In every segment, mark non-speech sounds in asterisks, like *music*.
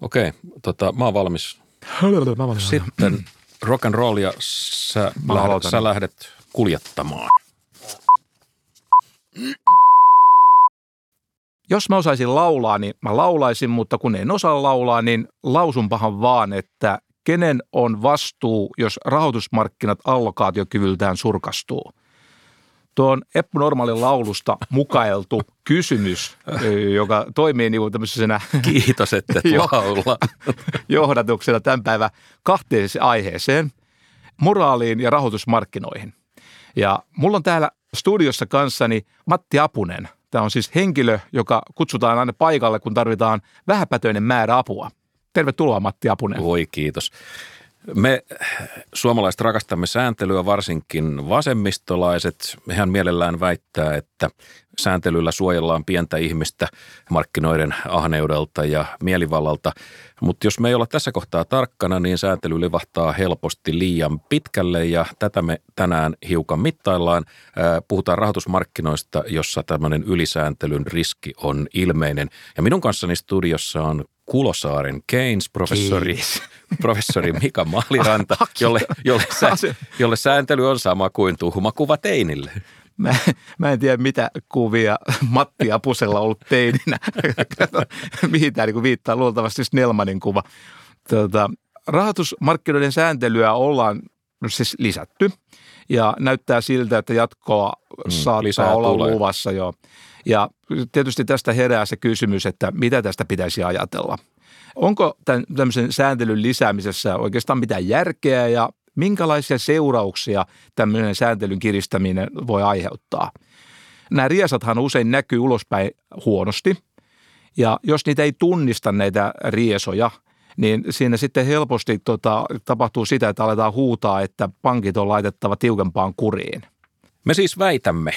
Okei, tota, mä oon valmis. Mä valmis. Sitten rock and roll ja sä, Mä lähdet, aloitan. sä lähdet kuljettamaan. Jos mä osaisin laulaa, niin mä laulaisin, mutta kun en osaa laulaa, niin lausunpahan vaan, että kenen on vastuu, jos rahoitusmarkkinat allokaatiokyvyltään surkastuu. Tuo on Eppu Normaalin laulusta mukailtu *laughs* kysymys, joka toimii niin kuin tämmöisenä *laughs* Kiitos, että et *laughs* Joo. laula. johdatuksena tämän päivän kahteen aiheeseen, moraaliin ja rahoitusmarkkinoihin. Ja mulla on täällä studiossa kanssani Matti Apunen. Tämä on siis henkilö, joka kutsutaan aina paikalle, kun tarvitaan vähäpätöinen määrä apua. Tervetuloa Matti Apunen. Voi kiitos. Me suomalaiset rakastamme sääntelyä, varsinkin vasemmistolaiset. Mehän mielellään väittää, että sääntelyllä suojellaan pientä ihmistä markkinoiden ahneudelta ja mielivallalta. Mutta jos me ei olla tässä kohtaa tarkkana, niin sääntely livahtaa helposti liian pitkälle ja tätä me tänään hiukan mittaillaan. Puhutaan rahoitusmarkkinoista, jossa tämmöinen ylisääntelyn riski on ilmeinen. Ja minun kanssani studiossa on Kulosaaren Keynes, professori, *laughs* Mika Maaliranta, jolle, jolle, sä, *laughs* jolle sääntely on sama kuin tuhmakuva teinille. Mä, mä en tiedä, mitä kuvia Matti Apusella on ollut teininä. *laughs* Mihin tämä niin viittaa? Luultavasti Snellmanin kuva. Tota, rahoitusmarkkinoiden sääntelyä ollaan siis lisätty ja näyttää siltä, että jatkoa Mm, saattaa olla tulee. luvassa jo. Ja tietysti tästä herää se kysymys, että mitä tästä pitäisi ajatella. Onko tämän, tämmöisen sääntelyn lisäämisessä oikeastaan mitään järkeä ja minkälaisia seurauksia tämmöinen sääntelyn kiristäminen voi aiheuttaa? Nämä riesathan usein näkyy ulospäin huonosti ja jos niitä ei tunnista näitä riesoja, niin siinä sitten helposti tota, tapahtuu sitä, että aletaan huutaa, että pankit on laitettava tiukempaan kuriin. Me siis väitämme,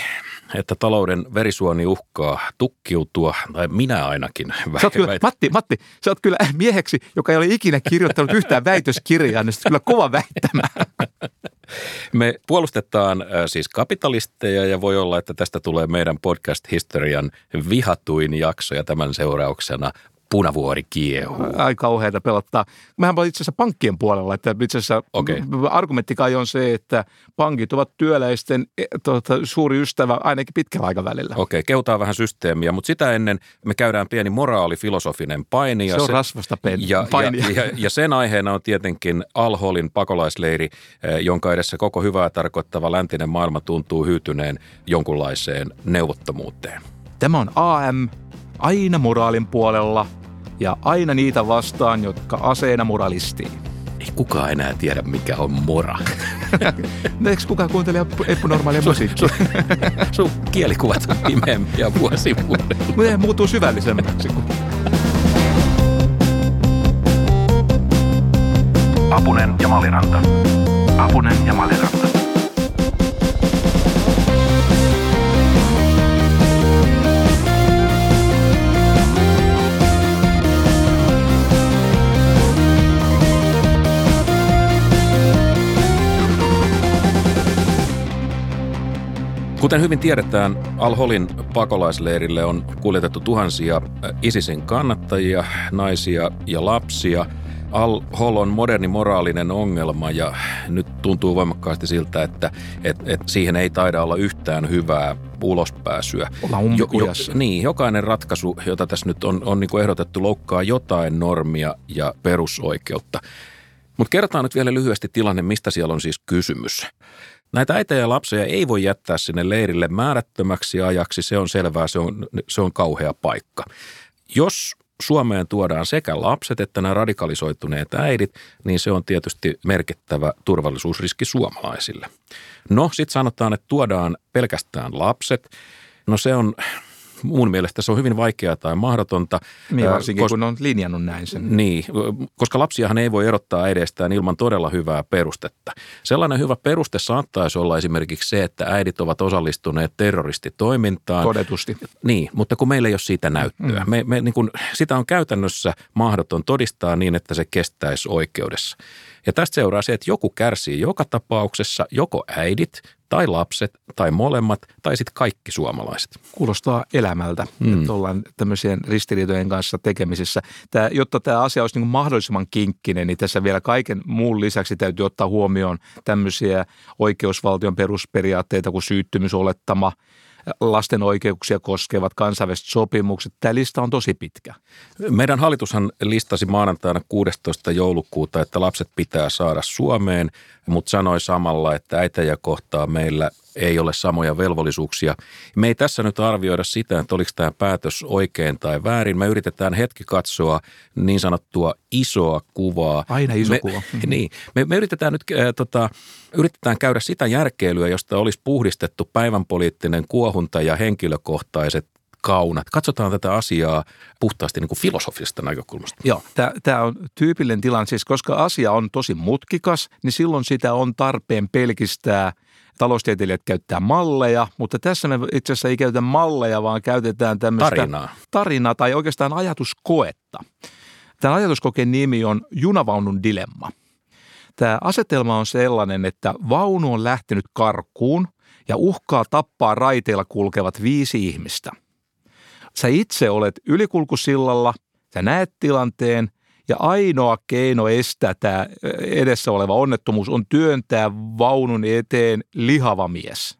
että talouden verisuoni uhkaa tukkiutua, tai minä ainakin Sä oot kyllä, väitän. Matti, Matti, sä oot kyllä mieheksi, joka ei ole ikinä kirjoittanut yhtään väitöskirjaa, niin sä kyllä kova väittämään. *laughs* Me puolustetaan äh, siis kapitalisteja ja voi olla, että tästä tulee meidän podcast-historian vihatuin jakso ja tämän seurauksena punavuori kiehuu. Ai kauheita pelottaa. Mähän olen itse asiassa pankkien puolella, että itse asiassa Okei. argumentti kai on se, että pankit ovat työläisten e, tuota, suuri ystävä ainakin pitkällä aikavälillä. Okei, keutaa vähän systeemiä, mutta sitä ennen me käydään pieni moraalifilosofinen paini. Se on rasvasta pen- ja, painia. Ja, ja, ja sen aiheena on tietenkin Al-Holin pakolaisleiri, eh, jonka edessä koko hyvää tarkoittava läntinen maailma tuntuu hyytyneen jonkunlaiseen neuvottomuuteen. Tämä on AM, aina moraalin puolella ja aina niitä vastaan, jotka aseena moralistii. Ei kukaan enää tiedä, mikä on mora. *laughs* No, Eikö kukaan kuuntele epänormaalia musiikkia? *laughs* Sun kielikuvat on pimeämpiä vuosi vuodelta. *laughs* Mutta ne muuttuu syvällisemmäksi. Apunen ja Maliranta. Apunen ja Maliranta. Kuten hyvin tiedetään, Al-Holin pakolaisleirille on kuljetettu tuhansia ISISin kannattajia, naisia ja lapsia. Al-Hol on moderni moraalinen ongelma ja nyt tuntuu voimakkaasti siltä, että et, et siihen ei taida olla yhtään hyvää ulospääsyä. Ollaan umpikujassa. niin, jokainen ratkaisu, jota tässä nyt on, on niin ehdotettu, loukkaa jotain normia ja perusoikeutta. Mutta kerrotaan nyt vielä lyhyesti tilanne, mistä siellä on siis kysymys. Näitä äitejä ja lapsia ei voi jättää sinne leirille määrättömäksi ajaksi, se on selvää, se on, se on kauhea paikka. Jos Suomeen tuodaan sekä lapset että nämä radikalisoituneet äidit, niin se on tietysti merkittävä turvallisuusriski suomalaisille. No, sitten sanotaan, että tuodaan pelkästään lapset. No se on, mun mielestä se on hyvin vaikeaa tai mahdotonta. Niin varsinkin, kos- kun on linjannut näin sen. niin, koska lapsiahan ei voi erottaa edestään ilman todella hyvää perustetta. Sellainen hyvä peruste saattaisi olla esimerkiksi se, että äidit ovat osallistuneet terroristitoimintaan. Todetusti. Niin, mutta kun meillä ei ole siitä näyttöä. Mm. Me, me, niin kun, sitä on käytännössä mahdoton todistaa niin, että se kestäisi oikeudessa. Ja tästä seuraa se, että joku kärsii joka tapauksessa, joko äidit tai lapset tai molemmat tai sitten kaikki suomalaiset. Kuulostaa elämältä, mm. että ollaan tämmöisien ristiriitojen kanssa tekemisissä. Tää, jotta tämä asia olisi niin mahdollisimman kinkkinen, niin tässä vielä kaiken muun lisäksi täytyy ottaa huomioon tämmöisiä oikeusvaltion perusperiaatteita kuin syyttymysolettama – lasten oikeuksia koskevat kansainväliset sopimukset. Tämä lista on tosi pitkä. Meidän hallitushan listasi maanantaina 16. joulukuuta, että lapset pitää saada Suomeen, mutta sanoi samalla, että äitejä kohtaa meillä ei ole samoja velvollisuuksia. Me ei tässä nyt arvioida sitä, että oliko tämä päätös oikein tai väärin. Me yritetään hetki katsoa niin sanottua isoa kuvaa. Aina iso me, kuva. *laughs* Niin. Me, me yritetään nyt äh, tota, yritetään käydä sitä järkeilyä, josta olisi puhdistettu päivänpoliittinen kuohunta ja henkilökohtaiset kaunat. Katsotaan tätä asiaa puhtaasti niin kuin filosofisesta näkökulmasta. Joo, tämä on tyypillinen tilanne. Siis koska asia on tosi mutkikas, niin silloin sitä on tarpeen pelkistää – taloustieteilijät käyttää malleja, mutta tässä me itse asiassa ei käytetä malleja, vaan käytetään tämmöistä tarinaa. tarinaa tai oikeastaan ajatuskoetta. Tämän ajatuskokeen nimi on junavaunun dilemma. Tämä asetelma on sellainen, että vaunu on lähtenyt karkuun ja uhkaa tappaa raiteilla kulkevat viisi ihmistä. Sä itse olet ylikulkusillalla, sä näet tilanteen – ja ainoa keino estää tämä edessä oleva onnettomuus on työntää vaunun eteen lihava mies.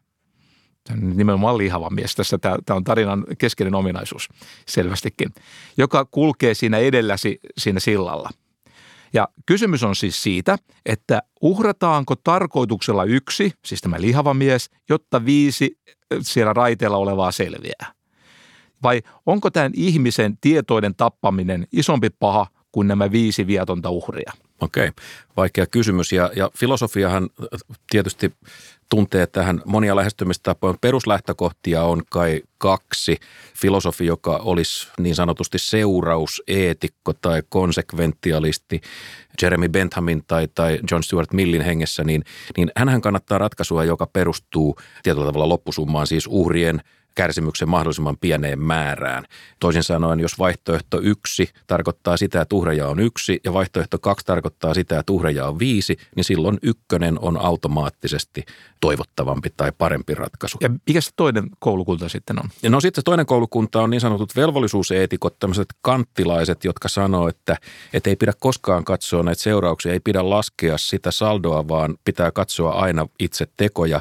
Nimenomaan lihava mies. Tässä tämä, tämä on tarinan keskeinen ominaisuus selvästikin, joka kulkee siinä edelläsi siinä sillalla. Ja kysymys on siis siitä, että uhrataanko tarkoituksella yksi, siis tämä lihava mies, jotta viisi siellä raiteella olevaa selviää? Vai onko tämän ihmisen tietoiden tappaminen isompi paha kuin nämä viisi vietonta uhria. Okei, vaikea kysymys. Ja, ja filosofiahan tietysti tuntee tähän monia lähestymistapoja. Peruslähtökohtia on kai kaksi. Filosofi, joka olisi niin sanotusti seurauseetikko tai konsekventialisti, Jeremy Benthamin tai, tai John Stuart Millin hengessä, niin, niin hänhän kannattaa ratkaisua, joka perustuu tietyllä tavalla loppusummaan, siis uhrien – kärsimyksen mahdollisimman pieneen määrään. Toisin sanoen, jos vaihtoehto yksi tarkoittaa sitä, että uhreja on yksi ja vaihtoehto kaksi tarkoittaa sitä, että uhreja on viisi, niin silloin ykkönen on automaattisesti toivottavampi tai parempi ratkaisu. Ja mikä se toinen koulukunta sitten on? No sitten se toinen koulukunta on niin sanotut velvollisuuseetikot, tämmöiset kanttilaiset, jotka sanoo, että, että ei pidä koskaan katsoa näitä seurauksia, ei pidä laskea sitä saldoa, vaan pitää katsoa aina itse tekoja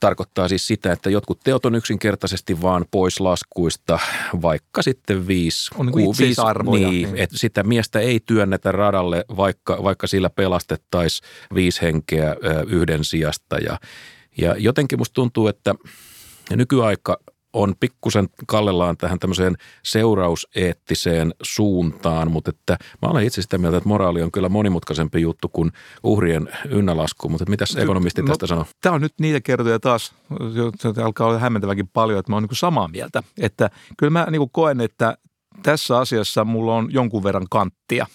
tarkoittaa siis sitä, että jotkut teot on yksinkertaisesti vaan pois laskuista, vaikka sitten viisi. On niin viisi, niin, niin. Että sitä miestä ei työnnetä radalle, vaikka, vaikka sillä pelastettaisiin viisi henkeä yhden sijasta. Ja, ja jotenkin musta tuntuu, että nykyaika on pikkusen kallellaan tähän tämmöiseen seurauseettiseen suuntaan, mutta että mä olen itse sitä mieltä, että moraali on kyllä monimutkaisempi juttu kuin uhrien ynnälasku, mutta mitäs ekonomisti no, tästä sanoo? Tämä on nyt niitä kertoja taas, alkaa olla hämmentäväkin paljon, että mä oon niin samaa mieltä, että kyllä mä niin koen, että tässä asiassa mulla on jonkun verran kanttia.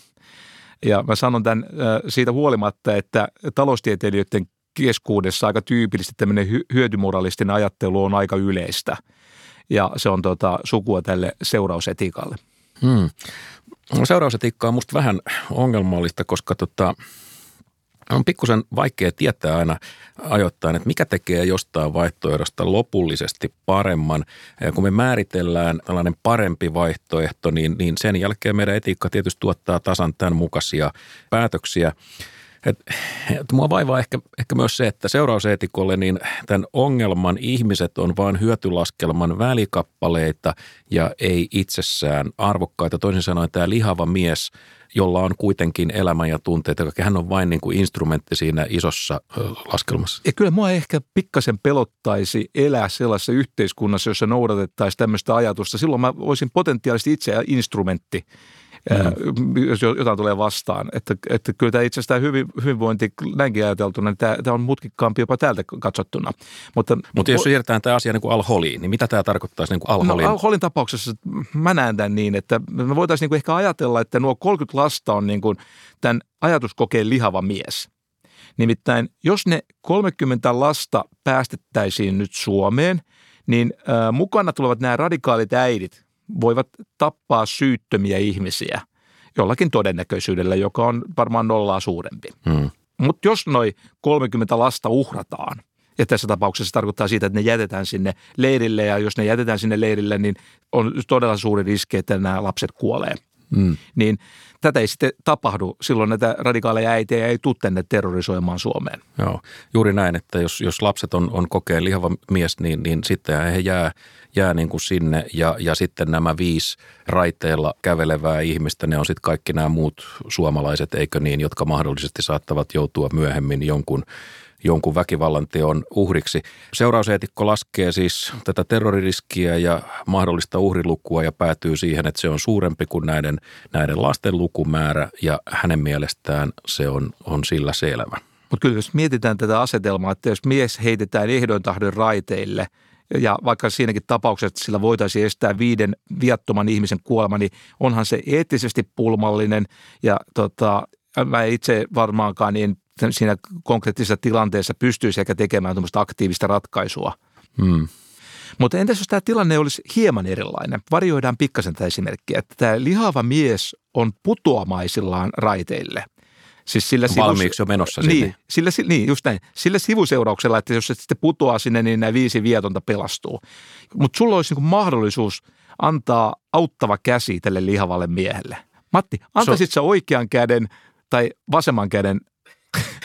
Ja mä sanon tämän siitä huolimatta, että taloustieteilijöiden keskuudessa aika tyypillisesti tämmöinen hyötymoralistinen ajattelu on aika yleistä – ja se on tota, sukua tälle seurausetiikalle. Hmm. No, seurausetiikka on musta vähän ongelmallista, koska tota, on pikkusen vaikea tietää aina ajoittain, että mikä tekee jostain vaihtoehdosta lopullisesti paremman. Ja kun me määritellään tällainen parempi vaihtoehto, niin, niin sen jälkeen meidän etiikka tietysti tuottaa tasan tämän mukaisia päätöksiä. Et, et mua vaivaa ehkä, ehkä myös se, että seurauseetikolle niin tämän ongelman ihmiset on vain hyötylaskelman välikappaleita ja ei itsessään arvokkaita. Toisin sanoen tämä lihava mies, jolla on kuitenkin elämä ja tunteet, joka hän on vain niin kuin instrumentti siinä isossa laskelmassa. Ja kyllä mua ehkä pikkasen pelottaisi elää sellaisessa yhteiskunnassa, jossa noudatettaisiin tämmöistä ajatusta. Silloin mä voisin potentiaalisesti itse instrumentti mm. jos jotain tulee vastaan. Että, että kyllä tämä itse asiassa hyvin, hyvinvointi näinkin ajateltuna, niin tämä, tämä on mutkikkaampi jopa täältä katsottuna. Mutta, Mutta jos siirretään tämä asia niin kuin al-holiin, niin mitä tämä tarkoittaisi niin kuin al-holin? No, al-holin tapauksessa mä näen tämän niin, että me voitaisiin niin kuin ehkä ajatella, että nuo 30 lasta on niin kuin tämän ajatuskokeen lihava mies. Nimittäin jos ne 30 lasta päästettäisiin nyt Suomeen, niin äh, mukana tulevat nämä radikaalit äidit, voivat tappaa syyttömiä ihmisiä. jollakin todennäköisyydellä, joka on varmaan nollaa suurempi. Hmm. Mutta jos noin 30 lasta uhrataan, ja tässä tapauksessa se tarkoittaa siitä, että ne jätetään sinne leirille, ja jos ne jätetään sinne leirille, niin on todella suuri riski, että nämä lapset kuolee. Hmm. Niin tätä ei sitten tapahdu. Silloin näitä radikaaleja äitejä ei tule tänne terrorisoimaan Suomeen. Joo, juuri näin, että jos, jos lapset on, on kokeen lihava mies, niin, niin sitten he jää, jää niin kuin sinne ja, ja sitten nämä viisi raiteilla kävelevää ihmistä, ne on sitten kaikki nämä muut suomalaiset, eikö niin, jotka mahdollisesti saattavat joutua myöhemmin jonkun jonkun väkivallan teon uhriksi. Seurauseetikko laskee siis tätä terroririskiä ja mahdollista uhrilukua ja päätyy siihen, että se on suurempi kuin näiden, näiden lasten lukumäärä ja hänen mielestään se on, on sillä selvä. Mutta kyllä jos mietitään tätä asetelmaa, että jos mies heitetään ehdoin tahdon raiteille ja vaikka siinäkin tapauksessa, sillä voitaisiin estää viiden viattoman ihmisen kuolema, niin onhan se eettisesti pulmallinen ja tota, mä itse varmaankaan niin siinä konkreettisessa tilanteessa pystyisi ehkä tekemään tuommoista aktiivista ratkaisua. Hmm. Mutta entäs jos tämä tilanne olisi hieman erilainen? Varjoidaan pikkasen tätä esimerkkiä, että tämä lihava mies on putoamaisillaan raiteille. Siis sillä Valmiiksi jo menossa niin, sinne. Sillä, niin, just näin. Sillä sivuseurauksella, että jos se sitten putoaa sinne, niin nämä viisi vietonta pelastuu. Mutta sulla olisi niin mahdollisuus antaa auttava käsi tälle lihavalle miehelle. Matti, antaisit sä oikean käden tai vasemman käden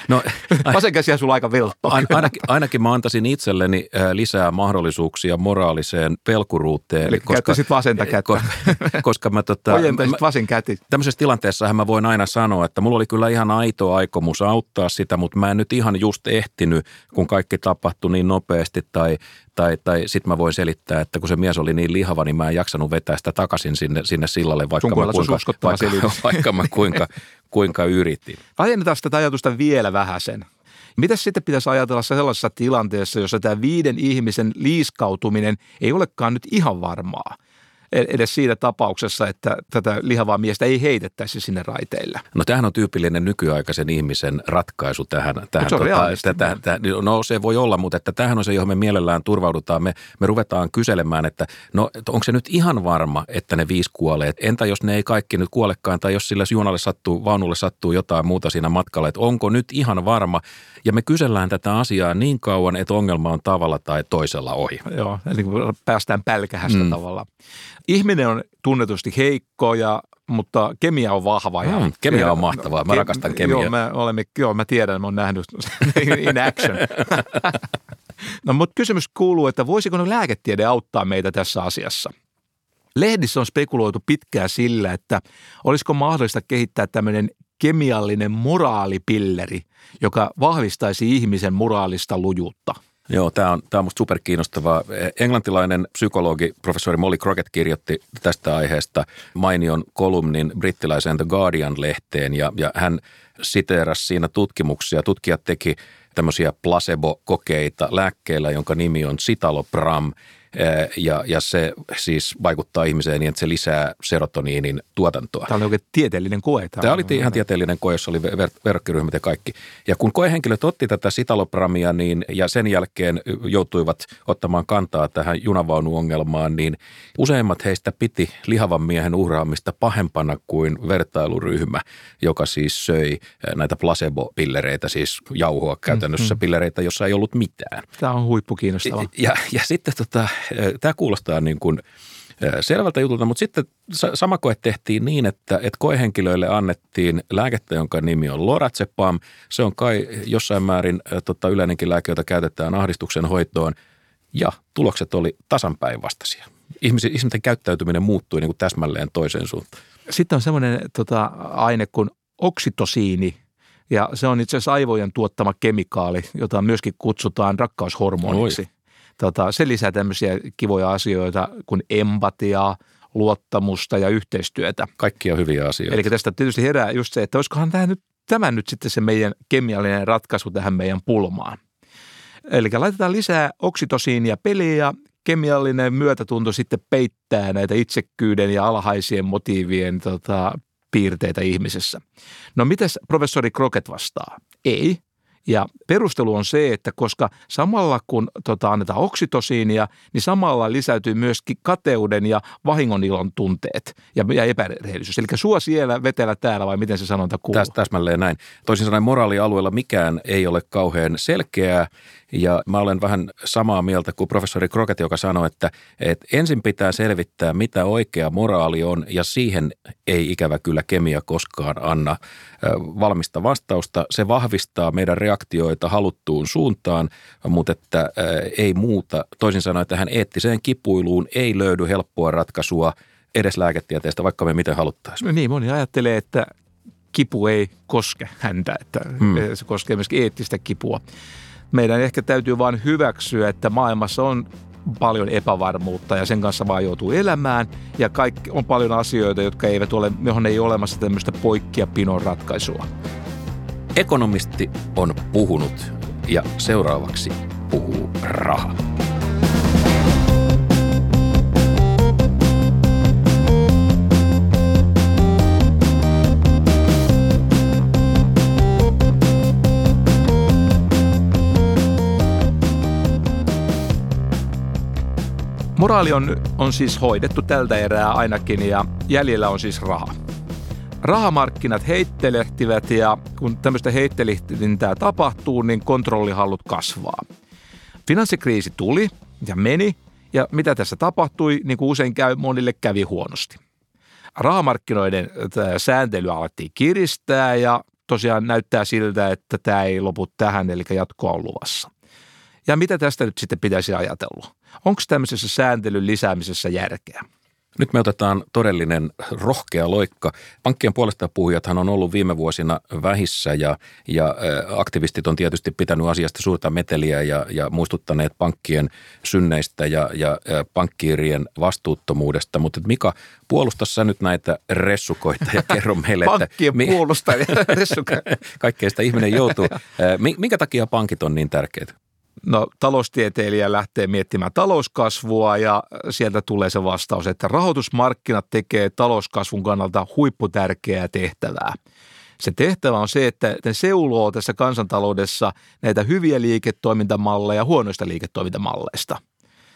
No, *laughs* Vasen käsiä sulla aika veltto. Ain, ainakin, ainakin mä antaisin itselleni äh, lisää mahdollisuuksia moraaliseen pelkuruuteen. Eli käyttäisit vasenta kättä. Koska, *laughs* koska mä tota, Ojentaisit vasen käti. Tämmöisessä tilanteessa mä voin aina sanoa, että mulla oli kyllä ihan aito aikomus auttaa sitä, mutta mä en nyt ihan just ehtinyt, kun kaikki tapahtui niin nopeasti tai, tai, tai sitten mä voin selittää, että kun se mies oli niin lihava, niin mä en jaksanut vetää sitä takaisin sinne, sinne sillalle, vaikka Sun mä kuinka, vaikka, vaikka mä kuinka, *laughs* kuinka yritin. Laajennetaan sitä ajatusta vielä vähän sen. Mitä sitten pitäisi ajatella sellaisessa tilanteessa, jossa tämä viiden ihmisen liiskautuminen ei olekaan nyt ihan varmaa? Edes siinä tapauksessa, että tätä lihavaa miestä ei heitettäisi sinne raiteille. No tämähän on tyypillinen nykyaikaisen ihmisen ratkaisu tähän. tähän se on tota, tähän, tähän, no se voi olla, mutta että tämähän on se, johon me mielellään turvaudutaan. Me, me ruvetaan kyselemään, että no onko se nyt ihan varma, että ne viisi kuolee. Entä jos ne ei kaikki nyt kuolekaan tai jos sille junalle sattuu, vaunulle sattuu jotain muuta siinä matkalla, että onko nyt ihan varma. Ja me kysellään tätä asiaa niin kauan, että ongelma on tavalla tai toisella ohi. Joo, eli päästään pälkähästä mm. tavalla. Ihminen on tunnetusti heikko, ja, mutta kemia on vahva. Ja, mm, kemia on mahtavaa. Mä ke- rakastan kemiaa. Joo, mä, olemme, joo, mä tiedän, mä oon nähnyt *laughs* in action. no, mutta kysymys kuuluu, että voisiko ne lääketiede auttaa meitä tässä asiassa? Lehdissä on spekuloitu pitkään sillä, että olisiko mahdollista kehittää tämmöinen kemiallinen moraalipilleri, joka vahvistaisi ihmisen moraalista lujuutta – Joo, tämä on, tämä on musta superkiinnostavaa. Englantilainen psykologi, professori Molly Crockett kirjoitti tästä aiheesta mainion kolumnin brittiläiseen The Guardian-lehteen ja, ja hän siteerasi siinä tutkimuksia. Tutkijat teki tämmöisiä placebo-kokeita lääkkeellä, jonka nimi on citalopram – ja, ja se siis vaikuttaa ihmiseen niin, että se lisää serotoniinin tuotantoa. Tämä oli oikein tieteellinen koe. Tämä, tämä oli ihan tieteellinen koe, jossa oli ver- verrokkiryhmät ja kaikki. Ja kun koehenkilöt otti tätä sitalopramia niin, ja sen jälkeen joutuivat ottamaan kantaa tähän junavaunuongelmaan, niin useimmat heistä piti lihavan miehen uhraamista pahempana kuin vertailuryhmä, joka siis söi näitä placebo-pillereitä, siis jauhoa käytännössä mm-hmm. pillereitä, jossa ei ollut mitään. Tämä on huippukiinnostavaa. Ja, ja, ja sitten tota, tämä kuulostaa niin kuin selvältä jutulta, mutta sitten sama koe tehtiin niin, että, että koehenkilöille annettiin lääkettä, jonka nimi on Lorazepam. Se on kai jossain määrin tota, yleinenkin lääke, jota käytetään ahdistuksen hoitoon. Ja tulokset oli tasan päinvastaisia. Ihmisen, ihmisten käyttäytyminen muuttui niin kuin täsmälleen toiseen suuntaan. Sitten on semmoinen tota, aine kuin oksitosiini, ja se on itse asiassa aivojen tuottama kemikaali, jota myöskin kutsutaan rakkaushormoniksi. Oi. Tota, se lisää tämmöisiä kivoja asioita kuin empatiaa, luottamusta ja yhteistyötä. Kaikkia hyviä asioita. Eli tästä tietysti herää just se, että olisikohan tämä nyt, tämä nyt sitten se meidän kemiallinen ratkaisu tähän meidän pulmaan. Eli laitetaan lisää oksitosiinia peliä ja kemiallinen myötätunto sitten peittää näitä itsekkyyden ja alhaisien motiivien tota, piirteitä ihmisessä. No mitäs professori Crockett vastaa? Ei, Ja perustelu on se, että koska samalla kun tota, annetaan oksitosiinia, niin samalla lisäytyy myöskin kateuden ja vahingonilon tunteet ja, ja epärehellisyys. Eli sua siellä, vetellä täällä vai miten se sanonta kuuluu? Täs, täsmälleen näin. Toisin sanoen moraalialueella mikään ei ole kauhean selkeää ja mä olen vähän samaa mieltä kuin professori Kroket, joka sanoi, että, että ensin pitää selvittää, mitä oikea moraali on ja siihen ei ikävä kyllä kemia koskaan anna valmista vastausta. Se vahvistaa meidän reaktioita haluttuun suuntaan, mutta että ei muuta. Toisin sanoen tähän eettiseen kipuiluun ei löydy helppoa ratkaisua edes lääketieteestä, vaikka me miten haluttaisiin. No niin, moni ajattelee, että kipu ei koske häntä, että hmm. se koskee myöskin eettistä kipua. Meidän ehkä täytyy vain hyväksyä, että maailmassa on paljon epävarmuutta ja sen kanssa vaan joutuu elämään. Ja kaikki, on paljon asioita, jotka eivät ole, johon ei ole olemassa tämmöistä poikkiapinon ratkaisua. Ekonomisti on puhunut ja seuraavaksi puhuu raha. Moraali on, on siis hoidettu tältä erää ainakin ja jäljellä on siis raha. Rahamarkkinat heittelehtivät ja kun tämmöistä heittelihtintää tapahtuu, niin kontrollihallut kasvaa. Finanssikriisi tuli ja meni ja mitä tässä tapahtui, niin kuin usein käy, monille kävi huonosti. Rahamarkkinoiden sääntely alettiin kiristää ja tosiaan näyttää siltä, että tämä ei lopu tähän, eli jatkoa on luvassa. Ja mitä tästä nyt sitten pitäisi ajatella? Onko tämmöisessä sääntelyn lisäämisessä järkeä? Nyt me otetaan todellinen rohkea loikka. Pankkien puolesta puhujathan on ollut viime vuosina vähissä ja, ja aktivistit on tietysti pitänyt asiasta suurta meteliä ja, ja muistuttaneet pankkien synneistä ja, ja pankkiirien vastuuttomuudesta. Mutta Mika, puolusta sä nyt näitä ressukoita ja kerro *laughs* meille, että... Pankkien mi- puolustajia, *laughs* Kaikkea sitä ihminen joutuu. *laughs* Minkä takia pankit on niin tärkeitä? No taloustieteilijä lähtee miettimään talouskasvua ja sieltä tulee se vastaus, että rahoitusmarkkinat tekee talouskasvun kannalta huipputärkeää tehtävää. Se tehtävä on se, että ne seuloo tässä kansantaloudessa näitä hyviä liiketoimintamalleja huonoista liiketoimintamalleista.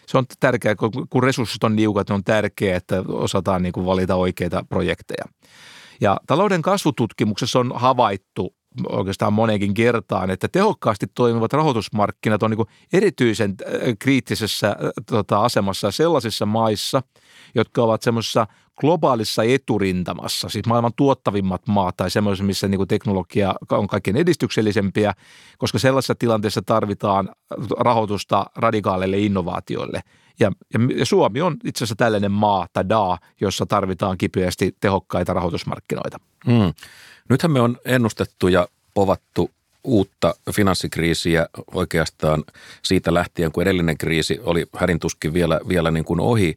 Se on tärkeää, kun resurssit on niukat, niin on tärkeää, että osataan niin valita oikeita projekteja. Ja talouden kasvututkimuksessa on havaittu oikeastaan monenkin kertaan, että tehokkaasti toimivat rahoitusmarkkinat on niin erityisen äh, kriittisessä äh, tota, asemassa sellaisissa maissa, jotka ovat semmoisessa globaalissa eturintamassa, siis maailman tuottavimmat maat tai semmoisessa, missä niin kuin teknologia on kaikkein edistyksellisempiä, koska sellaisessa tilanteessa tarvitaan rahoitusta radikaaleille innovaatioille. Ja, ja, Suomi on itse asiassa tällainen maa, tai DA, jossa tarvitaan kipeästi tehokkaita rahoitusmarkkinoita. Hmm. Nythän me on ennustettu ja povattu uutta finanssikriisiä oikeastaan siitä lähtien, kun edellinen kriisi oli hädintuskin vielä, vielä niin kuin ohi.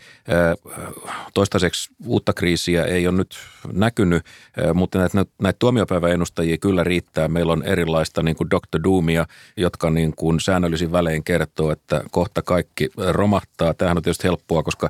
Toistaiseksi uutta kriisiä ei ole nyt näkynyt, mutta näitä, näitä tuomiopäiväennustajia kyllä riittää. Meillä on erilaista niin kuin Dr. Doomia, jotka niin kuin säännöllisin välein kertoo, että kohta kaikki romahtaa. Tämähän on tietysti helppoa, koska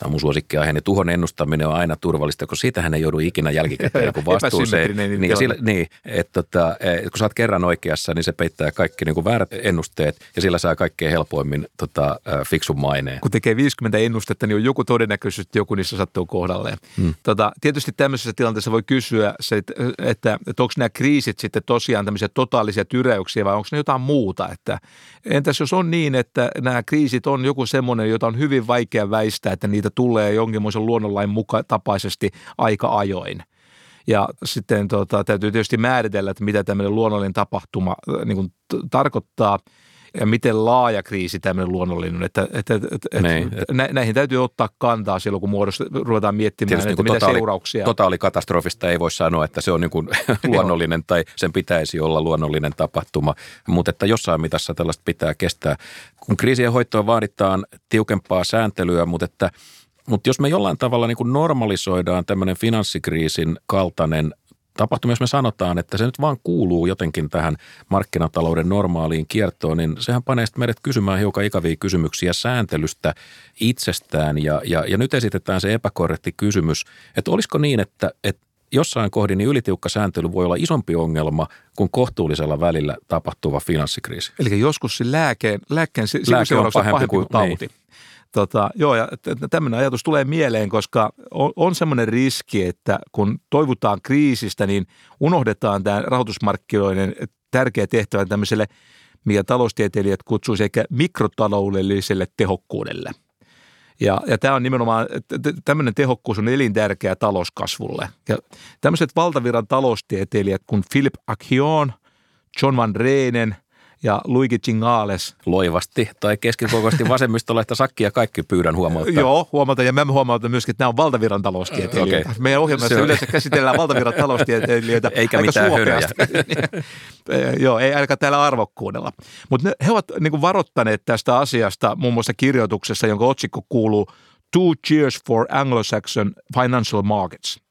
Tämä on mun suosikkiaihe, niin tuhon ennustaminen on aina turvallista, kun siitähän ei joudu ikinä jälkikäteen *laughs* joku vastuuseen. niin, sillä, niin että tota, et kun sä oot kerran oikeassa, niin se peittää kaikki niin kuin väärät ennusteet ja sillä saa kaikkein helpoimmin tota, fiksun maineen. Kun tekee 50 ennustetta, niin on joku todennäköisyys, että joku niissä sattuu kohdalleen. Hmm. Tota, tietysti tämmöisessä tilanteessa voi kysyä, se, että, että, että onko nämä kriisit sitten tosiaan tämmöisiä totaalisia tyräyksiä vai onko ne jotain muuta. Että, entäs jos on niin, että nämä kriisit on joku semmoinen, jota on hyvin vaikea väistää, että niitä tulee jonkinlaisen luonnonlain muka tapaisesti aika ajoin. Ja sitten tota, täytyy tietysti määritellä, että mitä tämmöinen luonnollinen tapahtuma äh, niin kuin t- tarkoittaa ja miten laaja kriisi tämmöinen luonnollinen on. Että, että, että, että niin. nä, näihin täytyy ottaa kantaa silloin, kun muodosta, ruvetaan miettimään, Tietysti että niin mitä totaali, seurauksia. Totaalikatastrofista ei voi sanoa, että se on *laughs* niin kuin luonnollinen tai sen pitäisi olla luonnollinen tapahtuma, mutta että jossain mitassa tällaista pitää kestää. Kun kriisien hoitoa vaaditaan tiukempaa sääntelyä, mutta että – mutta jos me jollain tavalla niin kuin normalisoidaan tämmöinen finanssikriisin kaltainen tapahtuma, jos me sanotaan, että se nyt vaan kuuluu jotenkin tähän markkinatalouden normaaliin kiertoon, niin sehän panee meidät kysymään hiukan ikäviä kysymyksiä sääntelystä itsestään. Ja, ja, ja nyt esitetään se epäkorrekti kysymys, että olisiko niin, että, että jossain kohdin niin ylitiukka sääntely voi olla isompi ongelma kuin kohtuullisella välillä tapahtuva finanssikriisi. Eli joskus se lääkeen, lääkkeen sivuseuraus on pahempi kuin tauti. Niin. Tota, joo, ja tämmöinen ajatus tulee mieleen, koska on, on semmoinen riski, että kun toivutaan kriisistä, niin unohdetaan tämä rahoitusmarkkinoiden tärkeä tehtävä tämmöiselle, mikä taloustieteilijät kutsuisi ehkä mikrotaloudelliselle tehokkuudelle. Ja, ja tämä on nimenomaan, tämmöinen tehokkuus on elintärkeä talouskasvulle. Ja tämmöiset valtaviran taloustieteilijät kuin Philip Akion, John Van Reenen – ja Luigi Chingales. Loivasti tai keskikokoisesti vasemmistolehtä sakkia kaikki pyydän huomauttaa. Joo, huomata ja mä huomautan myöskin, että nämä on valtaviran taloustieteilijöitä. Okay. Meidän ohjelmassa on... yleensä käsitellään valtaviran taloustieteilijöitä *laughs* Eikä aika mitään suopeasti. *laughs* Joo, ei ainakaan täällä arvokkuudella. Mutta he ovat niin kuin varoittaneet tästä asiasta muun muassa kirjoituksessa, jonka otsikko kuuluu Two Cheers for Anglo-Saxon Financial Markets –